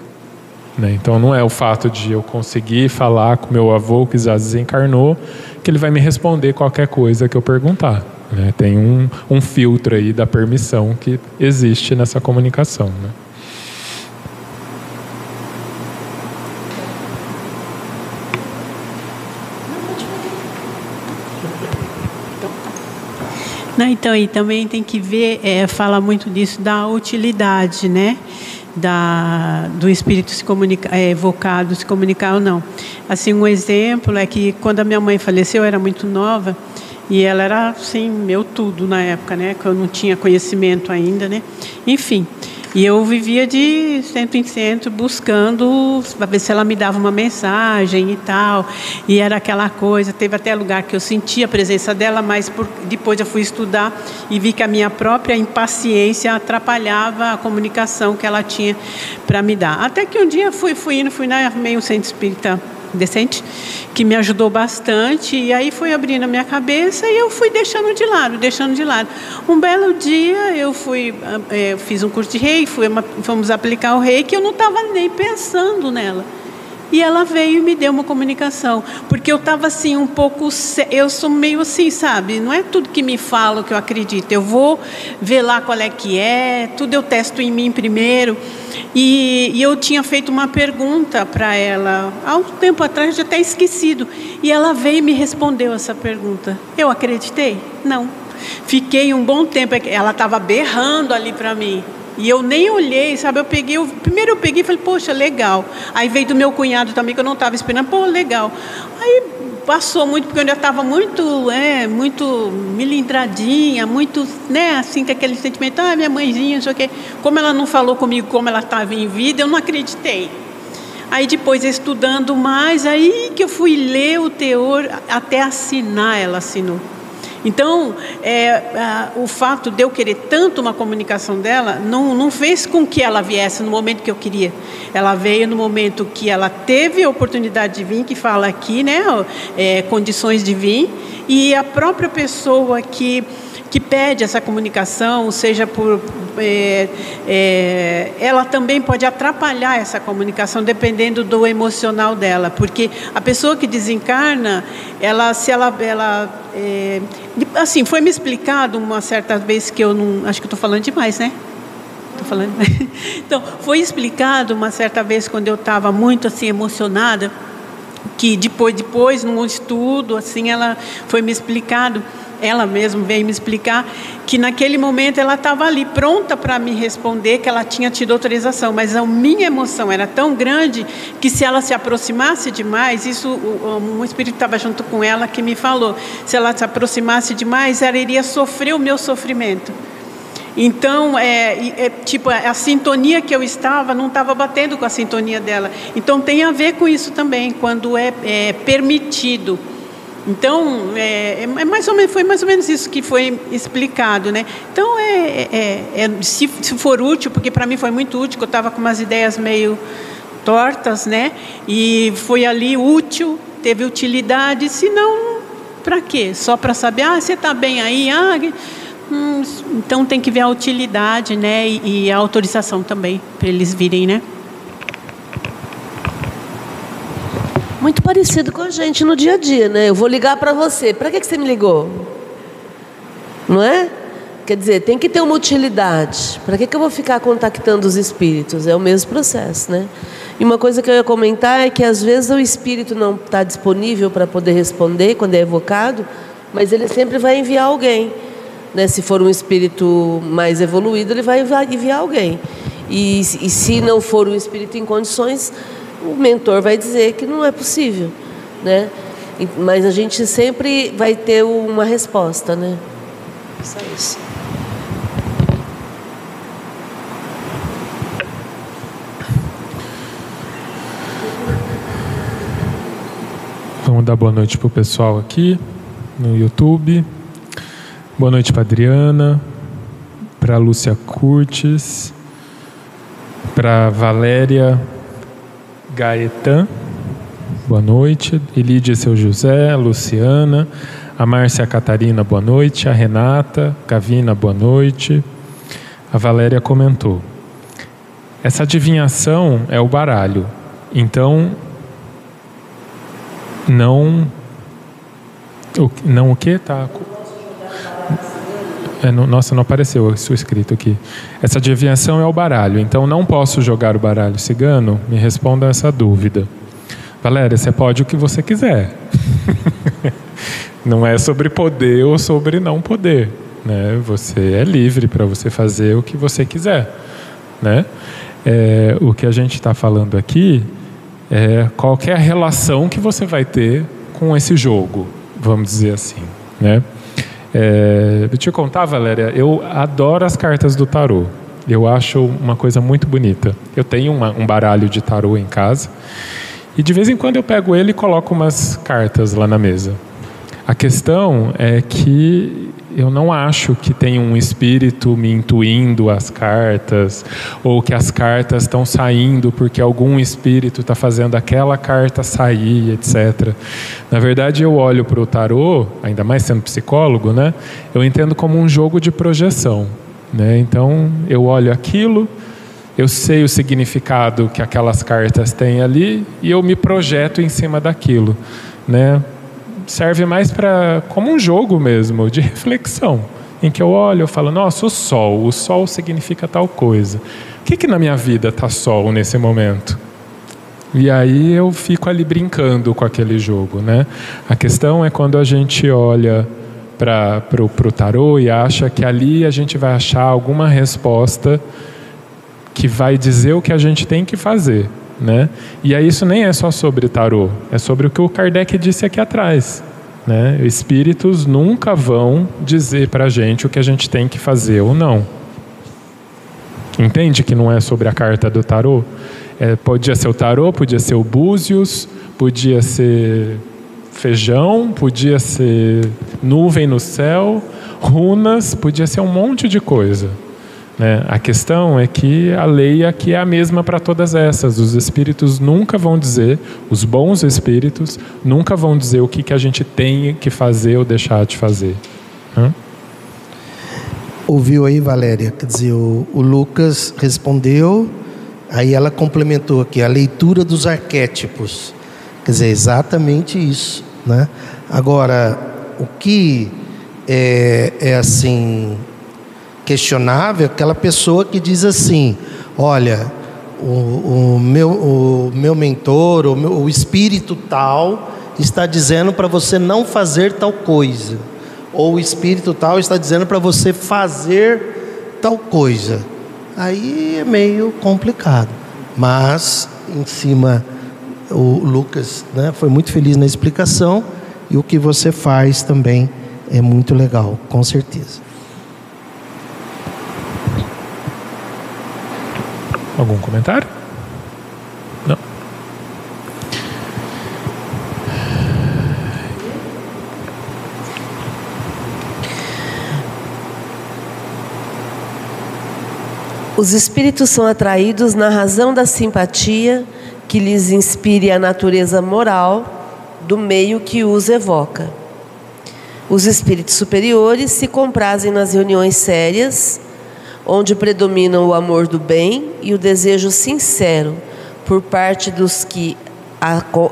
Né? Então não é o fato de eu conseguir falar com meu avô que já desencarnou que ele vai me responder qualquer coisa que eu perguntar. Né? Tem um, um filtro aí da permissão que existe nessa comunicação. Né? Então, e também tem que ver, é, fala muito disso da utilidade, né? Da, do espírito se comunicar, é, evocado, se comunicar ou não. Assim, um exemplo é que quando a minha mãe faleceu, eu era muito nova, e ela era, assim, meu tudo na época, né? Que eu não tinha conhecimento ainda, né? Enfim, e eu vivia de centro em centro buscando para ver se ela me dava uma mensagem e tal. E era aquela coisa, teve até lugar que eu sentia a presença dela, mas por, depois eu fui estudar e vi que a minha própria impaciência atrapalhava a comunicação que ela tinha para me dar. Até que um dia fui, fui indo, fui na meio centro espírita decente, que me ajudou bastante. E aí foi abrindo a minha cabeça e eu fui deixando de lado, deixando de lado. Um belo dia eu fui, é, fiz um curso de rei, fui, fomos aplicar o rei, que eu não estava nem pensando nela. E ela veio e me deu uma comunicação, porque eu estava assim um pouco, eu sou meio assim, sabe? Não é tudo que me falam que eu acredito. Eu vou ver lá qual é que é, tudo eu testo em mim primeiro. E, e eu tinha feito uma pergunta para ela há um tempo atrás, já até esquecido. E ela veio e me respondeu essa pergunta. Eu acreditei? Não. Fiquei um bom tempo, ela estava berrando ali para mim. E eu nem olhei, sabe? Eu peguei, eu, primeiro eu peguei e falei, poxa, legal. Aí veio do meu cunhado também, que eu não estava esperando, pô, legal. Aí passou muito, porque eu ainda estava muito, é, muito milindradinha, muito, né, assim, com aquele sentimento, ah, minha mãezinha, não sei o quê. Como ela não falou comigo como ela estava em vida, eu não acreditei. Aí depois, estudando mais, aí que eu fui ler o teor, até assinar, ela assinou. Então, é, a, o fato de eu querer tanto uma comunicação dela não, não fez com que ela viesse no momento que eu queria. Ela veio no momento que ela teve a oportunidade de vir, que fala aqui, né, é, condições de vir, e a própria pessoa que que pede essa comunicação, seja por. É, é, ela também pode atrapalhar essa comunicação, dependendo do emocional dela, porque a pessoa que desencarna, ela, se ela. ela é, assim, foi me explicado uma certa vez que eu não. Acho que estou falando demais, né? Estou falando. Então, foi explicado uma certa vez quando eu estava muito assim emocionada que depois, depois, num estudo, assim, ela foi me explicado, ela mesma veio me explicar que naquele momento ela estava ali pronta para me responder que ela tinha tido autorização, mas a minha emoção era tão grande que se ela se aproximasse demais, isso um espírito estava junto com ela que me falou, se ela se aproximasse demais, ela iria sofrer o meu sofrimento. Então, é, é, tipo, a sintonia que eu estava não estava batendo com a sintonia dela. Então, tem a ver com isso também, quando é, é permitido. Então, é, é, mais ou menos, foi mais ou menos isso que foi explicado. Né? Então, é, é, é se, se, for útil, porque para mim foi muito útil, eu estava com umas ideias meio tortas, né? e foi ali útil, teve utilidade, se não, para quê? Só para saber, ah, você está bem aí? Ah, Hum, então tem que ver a utilidade, né, e, e a autorização também para eles virem, né? Muito parecido com a gente no dia a dia, né? Eu vou ligar para você. Para que, que você me ligou? Não é? Quer dizer, tem que ter uma utilidade. Para que, que eu vou ficar contactando os espíritos? É o mesmo processo, né? E uma coisa que eu ia comentar é que às vezes o espírito não está disponível para poder responder quando é evocado, mas ele sempre vai enviar alguém. Né? Se for um espírito mais evoluído, ele vai enviar alguém. E, e se não for um espírito em condições, o mentor vai dizer que não é possível, né? Mas a gente sempre vai ter uma resposta, né? Só isso. Vamos dar boa noite para o pessoal aqui no YouTube. Boa noite para Adriana, para Lúcia Curtis, para Valéria Gaetan, boa noite, Elídia Seu José, Luciana, a Márcia Catarina, boa noite, a Renata, Gavina, boa noite. A Valéria comentou: essa adivinhação é o baralho, então não. Não o que? Tá. É, no, nossa, não apareceu isso escrito aqui. Essa adivinhação é o baralho, então não posso jogar o baralho cigano? Me responda essa dúvida. Valéria, você pode o que você quiser. não é sobre poder ou sobre não poder. Né? Você é livre para você fazer o que você quiser. Né? É, o que a gente está falando aqui é qual a relação que você vai ter com esse jogo, vamos dizer assim. Né? É, eu te contar, Valéria, eu adoro as cartas do tarô. Eu acho uma coisa muito bonita. Eu tenho uma, um baralho de tarô em casa e de vez em quando eu pego ele e coloco umas cartas lá na mesa. A questão é que eu não acho que tem um espírito me intuindo as cartas, ou que as cartas estão saindo porque algum espírito está fazendo aquela carta sair, etc. Na verdade, eu olho para o tarô, ainda mais sendo psicólogo, né? Eu entendo como um jogo de projeção. Né? Então, eu olho aquilo, eu sei o significado que aquelas cartas têm ali e eu me projeto em cima daquilo. Né? Serve mais para como um jogo mesmo, de reflexão, em que eu olho, eu falo, nossa, o sol, o sol significa tal coisa. O que, que na minha vida está sol nesse momento? E aí eu fico ali brincando com aquele jogo, né? A questão é quando a gente olha para o tarô e acha que ali a gente vai achar alguma resposta que vai dizer o que a gente tem que fazer. Né? E aí isso nem é só sobre tarô, é sobre o que o Kardec disse aqui atrás. Né? Espíritos nunca vão dizer para a gente o que a gente tem que fazer ou não. Entende que não é sobre a carta do tarô? É, podia ser o tarô, podia ser o búzios, podia ser feijão, podia ser nuvem no céu, runas, podia ser um monte de coisa. Né? A questão é que a lei aqui é a mesma para todas essas. Os espíritos nunca vão dizer, os bons espíritos nunca vão dizer o que, que a gente tem que fazer ou deixar de fazer. Né? ouviu aí, Valéria? Quer dizer, o, o Lucas respondeu, aí ela complementou aqui, a leitura dos arquétipos. Quer dizer, exatamente isso. Né? Agora, o que é, é assim questionável aquela pessoa que diz assim: olha, o, o meu, o meu mentor, o, meu, o espírito tal, está dizendo para você não fazer tal coisa, ou o espírito tal está dizendo para você fazer tal coisa. Aí é meio complicado, mas em cima o Lucas né, foi muito feliz na explicação e o que você faz também é muito legal, com certeza. Algum comentário? Não. Os espíritos são atraídos na razão da simpatia que lhes inspire a natureza moral do meio que os evoca. Os espíritos superiores se comprazem nas reuniões sérias onde predominam o amor do bem e o desejo sincero por parte dos que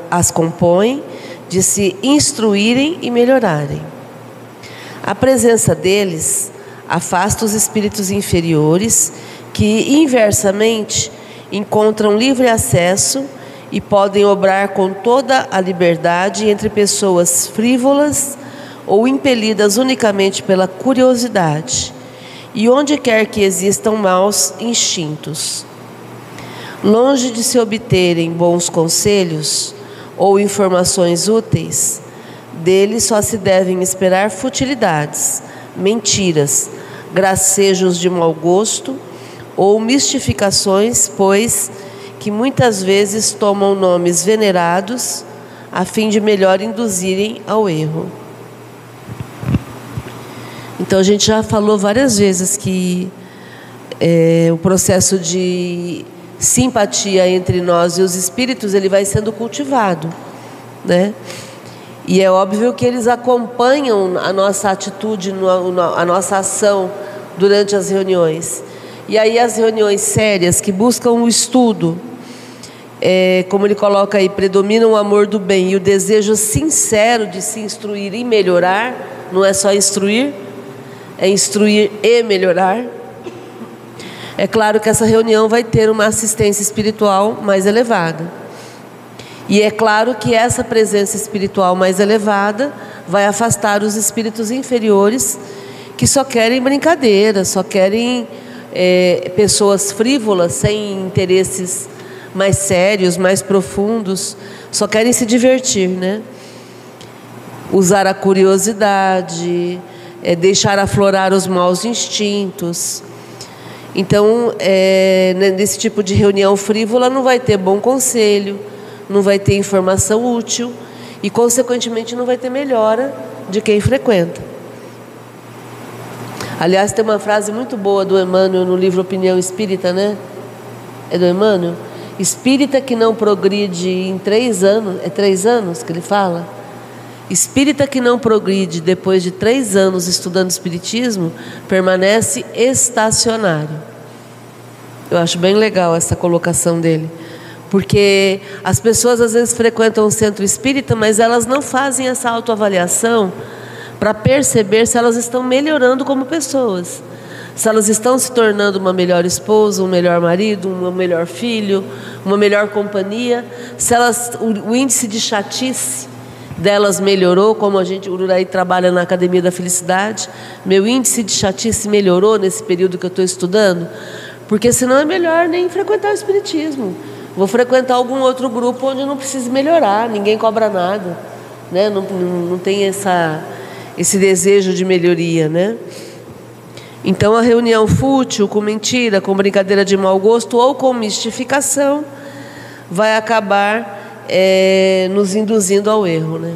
as compõem de se instruírem e melhorarem. A presença deles afasta os espíritos inferiores que, inversamente, encontram livre acesso e podem obrar com toda a liberdade entre pessoas frívolas ou impelidas unicamente pela curiosidade e onde quer que existam maus instintos. Longe de se obterem bons conselhos ou informações úteis, deles só se devem esperar futilidades, mentiras, gracejos de mau gosto ou mistificações, pois que muitas vezes tomam nomes venerados a fim de melhor induzirem ao erro. Então a gente já falou várias vezes que é, o processo de simpatia entre nós e os espíritos ele vai sendo cultivado, né? E é óbvio que eles acompanham a nossa atitude, a nossa ação durante as reuniões. E aí as reuniões sérias que buscam o estudo, é, como ele coloca aí, predominam o amor do bem e o desejo sincero de se instruir e melhorar, não é só instruir, é instruir e melhorar. É claro que essa reunião vai ter uma assistência espiritual mais elevada. E é claro que essa presença espiritual mais elevada vai afastar os espíritos inferiores que só querem brincadeira, só querem é, pessoas frívolas, sem interesses mais sérios, mais profundos, só querem se divertir, né? Usar a curiosidade, é, deixar aflorar os maus instintos. Então, é, nesse tipo de reunião frívola, não vai ter bom conselho, não vai ter informação útil e, consequentemente, não vai ter melhora de quem frequenta. Aliás, tem uma frase muito boa do Emmanuel no livro Opinião Espírita, né? É do Emmanuel? Espírita que não progride em três anos, é três anos que ele fala? Espírita que não progride depois de três anos estudando Espiritismo permanece estacionário. Eu acho bem legal essa colocação dele. Porque as pessoas às vezes frequentam o centro espírita, mas elas não fazem essa autoavaliação para perceber se elas estão melhorando como pessoas. Se elas estão se tornando uma melhor esposa, um melhor marido, um melhor filho, uma melhor companhia, se elas o, o índice de chatice delas melhorou, como a gente, Ururaí trabalha na Academia da Felicidade, meu índice de chatice melhorou nesse período que eu estou estudando, porque senão é melhor nem frequentar o Espiritismo. Vou frequentar algum outro grupo onde não precise melhorar, ninguém cobra nada, né? não, não, não tem essa, esse desejo de melhoria. Né? Então a reunião fútil, com mentira, com brincadeira de mau gosto ou com mistificação, vai acabar é, nos induzindo ao erro. Né?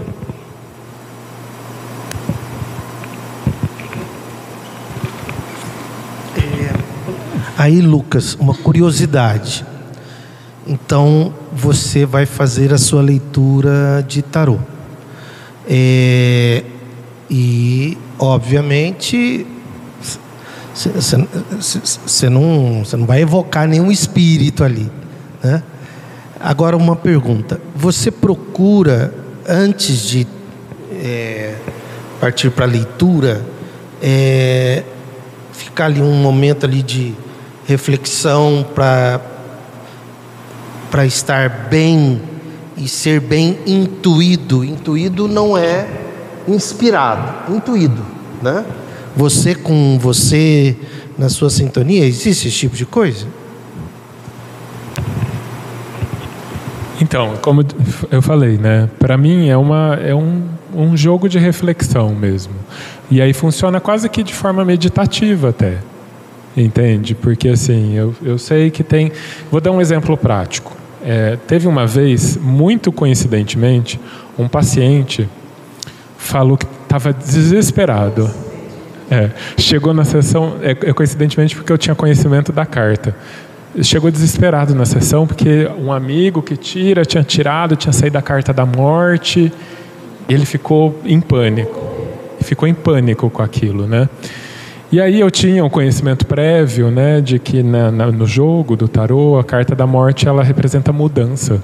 É, aí, Lucas, uma curiosidade. Então, você vai fazer a sua leitura de tarô. É, e, obviamente, você não, não vai evocar nenhum espírito ali. Né? Agora, uma pergunta: você procura, antes de é, partir para a leitura, é, ficar ali um momento ali de reflexão para estar bem e ser bem intuído. Intuído não é inspirado, intuído, né? Você com você na sua sintonia, existe esse tipo de coisa? Então, como eu falei, né? Para mim é uma é um, um jogo de reflexão mesmo. E aí funciona quase que de forma meditativa até. Entende? Porque assim, eu, eu sei que tem. Vou dar um exemplo prático. É, teve uma vez, muito coincidentemente, um paciente falou que estava desesperado. É, chegou na sessão, é, é, coincidentemente porque eu tinha conhecimento da carta. Chegou desesperado na sessão porque um amigo que tira tinha tirado, tinha saído a carta da morte. Ele ficou em pânico. Ficou em pânico com aquilo, né? E aí eu tinha um conhecimento prévio, né, de que na, na, no jogo do tarô a carta da morte ela representa mudança.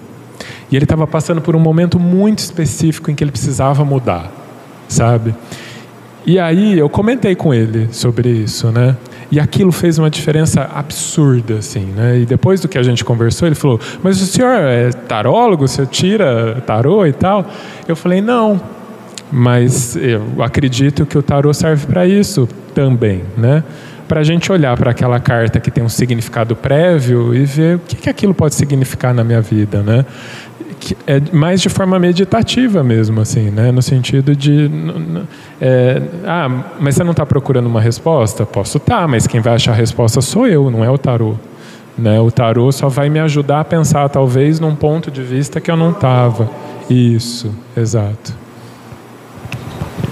E ele estava passando por um momento muito específico em que ele precisava mudar, sabe? E aí eu comentei com ele sobre isso, né? E aquilo fez uma diferença absurda, assim, né? E depois do que a gente conversou, ele falou: Mas o senhor é tarólogo? Você tira tarô e tal? Eu falei: Não, mas eu acredito que o tarô serve para isso também, né? Para a gente olhar para aquela carta que tem um significado prévio e ver o que, que aquilo pode significar na minha vida, né? É mais de forma meditativa mesmo, assim, né? No sentido de, é, ah, mas você não está procurando uma resposta? Posso estar, tá, mas quem vai achar a resposta sou eu, não é o tarô. Né? O tarô só vai me ajudar a pensar, talvez, num ponto de vista que eu não estava. Isso, exato.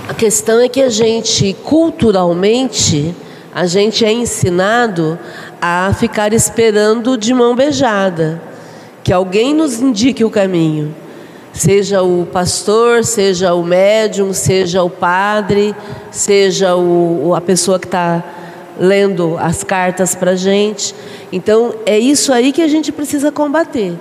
A questão é que a gente, culturalmente, a gente é ensinado a ficar esperando de mão beijada, que alguém nos indique o caminho. Seja o pastor, seja o médium, seja o padre, seja o, a pessoa que está lendo as cartas para gente. Então, é isso aí que a gente precisa combater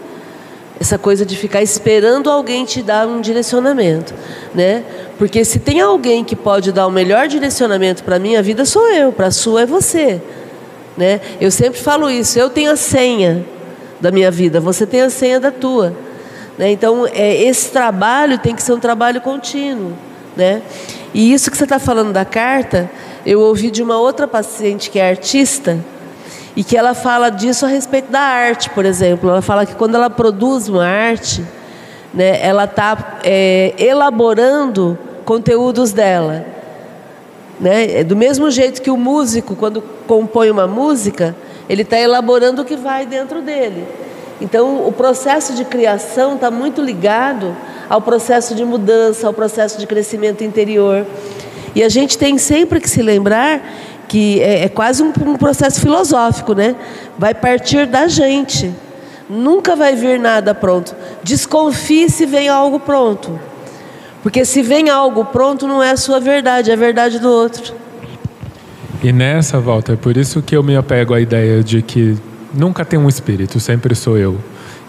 essa coisa de ficar esperando alguém te dar um direcionamento, né? Porque se tem alguém que pode dar o melhor direcionamento para a minha vida, sou eu, para a sua é você, né? Eu sempre falo isso, eu tenho a senha da minha vida, você tem a senha da tua. Né? Então, é, esse trabalho tem que ser um trabalho contínuo, né? E isso que você está falando da carta, eu ouvi de uma outra paciente que é artista, e que ela fala disso a respeito da arte, por exemplo. Ela fala que quando ela produz uma arte, né, ela está é, elaborando conteúdos dela. Né? É do mesmo jeito que o músico, quando compõe uma música, ele está elaborando o que vai dentro dele. Então, o processo de criação está muito ligado ao processo de mudança, ao processo de crescimento interior. E a gente tem sempre que se lembrar que é, é quase um, um processo filosófico, né? Vai partir da gente. Nunca vai vir nada pronto. Desconfie se vem algo pronto. Porque se vem algo pronto, não é a sua verdade, é a verdade do outro. E nessa, volta, é por isso que eu me apego à ideia de que nunca tem um espírito, sempre sou eu.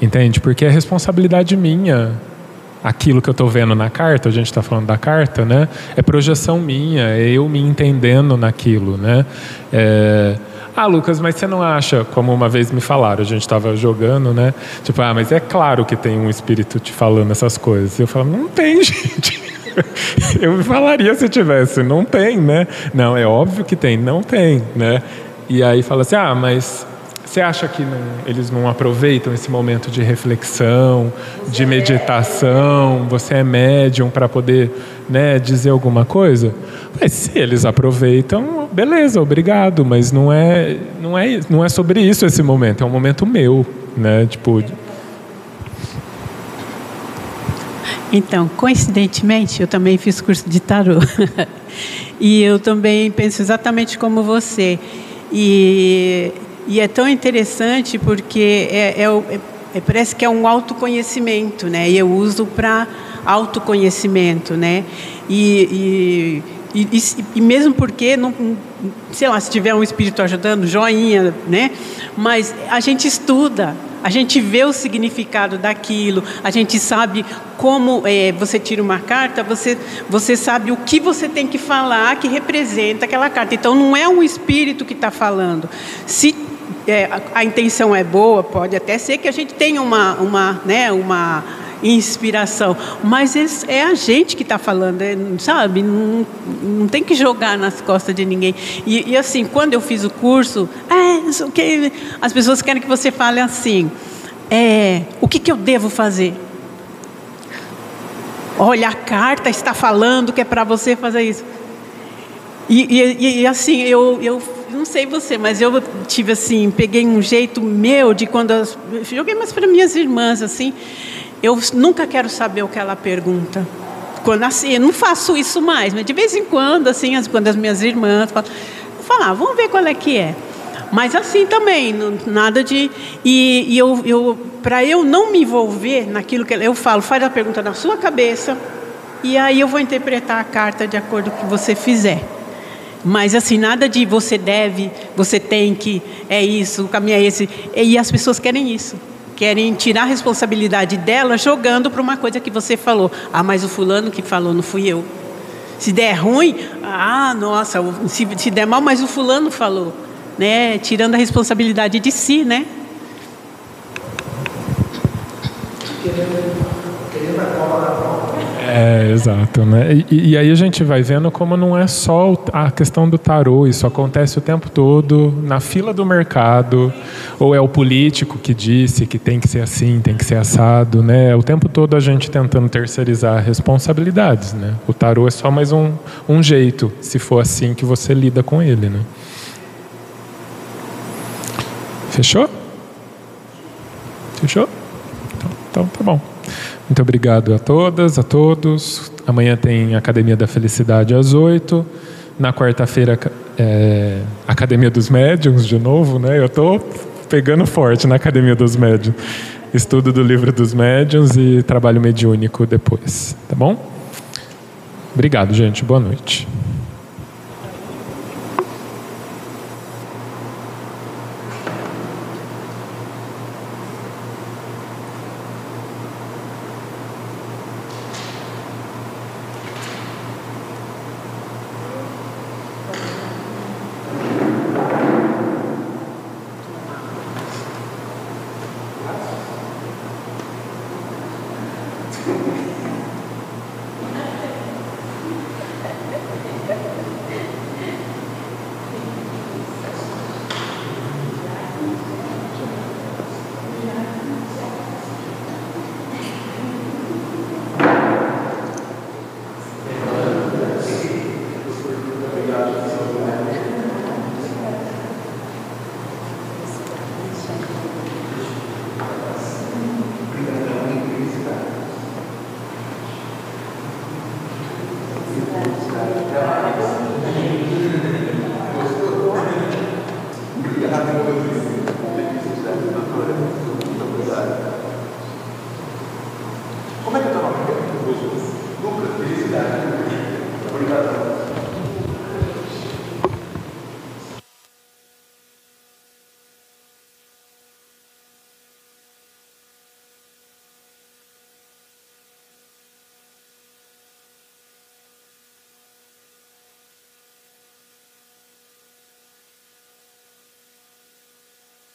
Entende? Porque é responsabilidade minha aquilo que eu estou vendo na carta, a gente está falando da carta, né? É projeção minha, é eu me entendendo naquilo, né? É... Ah, Lucas, mas você não acha, como uma vez me falaram, a gente estava jogando, né? Tipo, ah, mas é claro que tem um espírito te falando essas coisas. Eu falo, não tem, gente. eu me falaria se tivesse, não tem, né? Não, é óbvio que tem, não tem, né? E aí fala assim, ah, mas você acha que não, eles não aproveitam esse momento de reflexão, de meditação? Você é médium para poder né, dizer alguma coisa? Mas se eles aproveitam, beleza, obrigado. Mas não é, não é, não é sobre isso esse momento. É um momento meu, né? Tipo. Então, coincidentemente, eu também fiz curso de tarô. e eu também penso exatamente como você. E e é tão interessante porque é, é, é, parece que é um autoconhecimento, né? E eu uso para autoconhecimento, né? E, e E, e, e, mesmo porque, não, sei lá, se tiver um espírito ajudando, joinha, né? Mas a gente estuda, a gente vê o significado daquilo, a gente sabe como é, você tira uma carta, você, você sabe o que você tem que falar que representa aquela carta. Então, não é um espírito que está falando. Se é, a, a, intenção é boa, pode até ser que a gente tenha uma, uma, né, uma inspiração, mas é a gente que está falando, é, sabe? Não, não tem que jogar nas costas de ninguém. E, e assim, quando eu fiz o curso, é, o que, as pessoas querem que você fale assim: é, o que, que eu devo fazer? Olha, a carta está falando que é para você fazer isso. E, e, e, assim, eu, eu não sei você, mas eu tive assim, peguei um jeito meu de quando. Eu joguei mais para minhas irmãs, assim. Eu nunca quero saber o que ela pergunta. Quando assim, eu não faço isso mais, mas de vez em quando, assim, quando as minhas irmãs falam, ah, vamos ver qual é que é. Mas assim também, nada de. E, e eu, eu para eu não me envolver naquilo que eu falo, faz a pergunta na sua cabeça, e aí eu vou interpretar a carta de acordo com o que você fizer. Mas assim, nada de você deve, você tem que, é isso, o caminho é esse. E as pessoas querem isso querem tirar a responsabilidade dela jogando para uma coisa que você falou. Ah, mas o fulano que falou, não fui eu. Se der ruim, ah, nossa, se, se der mal, mas o fulano falou. Né? Tirando a responsabilidade de si, né? Querendo a na mão. É, exato, né? E, e, aí a gente vai vendo como não é só a questão do tarô, isso acontece o tempo todo na fila do mercado, ou é o político que disse que tem que ser assim, tem que ser assado, né? O tempo todo a gente tentando terceirizar responsabilidades, né? O tarô é só mais um, um jeito, se for assim que você lida com ele, né? Fechou? Fechou? Então, então tá bom. Muito obrigado a todas, a todos. Amanhã tem Academia da Felicidade às 8. Na quarta-feira, é, Academia dos Médiuns, de novo, né? Eu estou pegando forte na Academia dos Médiuns. Estudo do livro dos médiuns e trabalho mediúnico depois, tá bom? Obrigado, gente. Boa noite.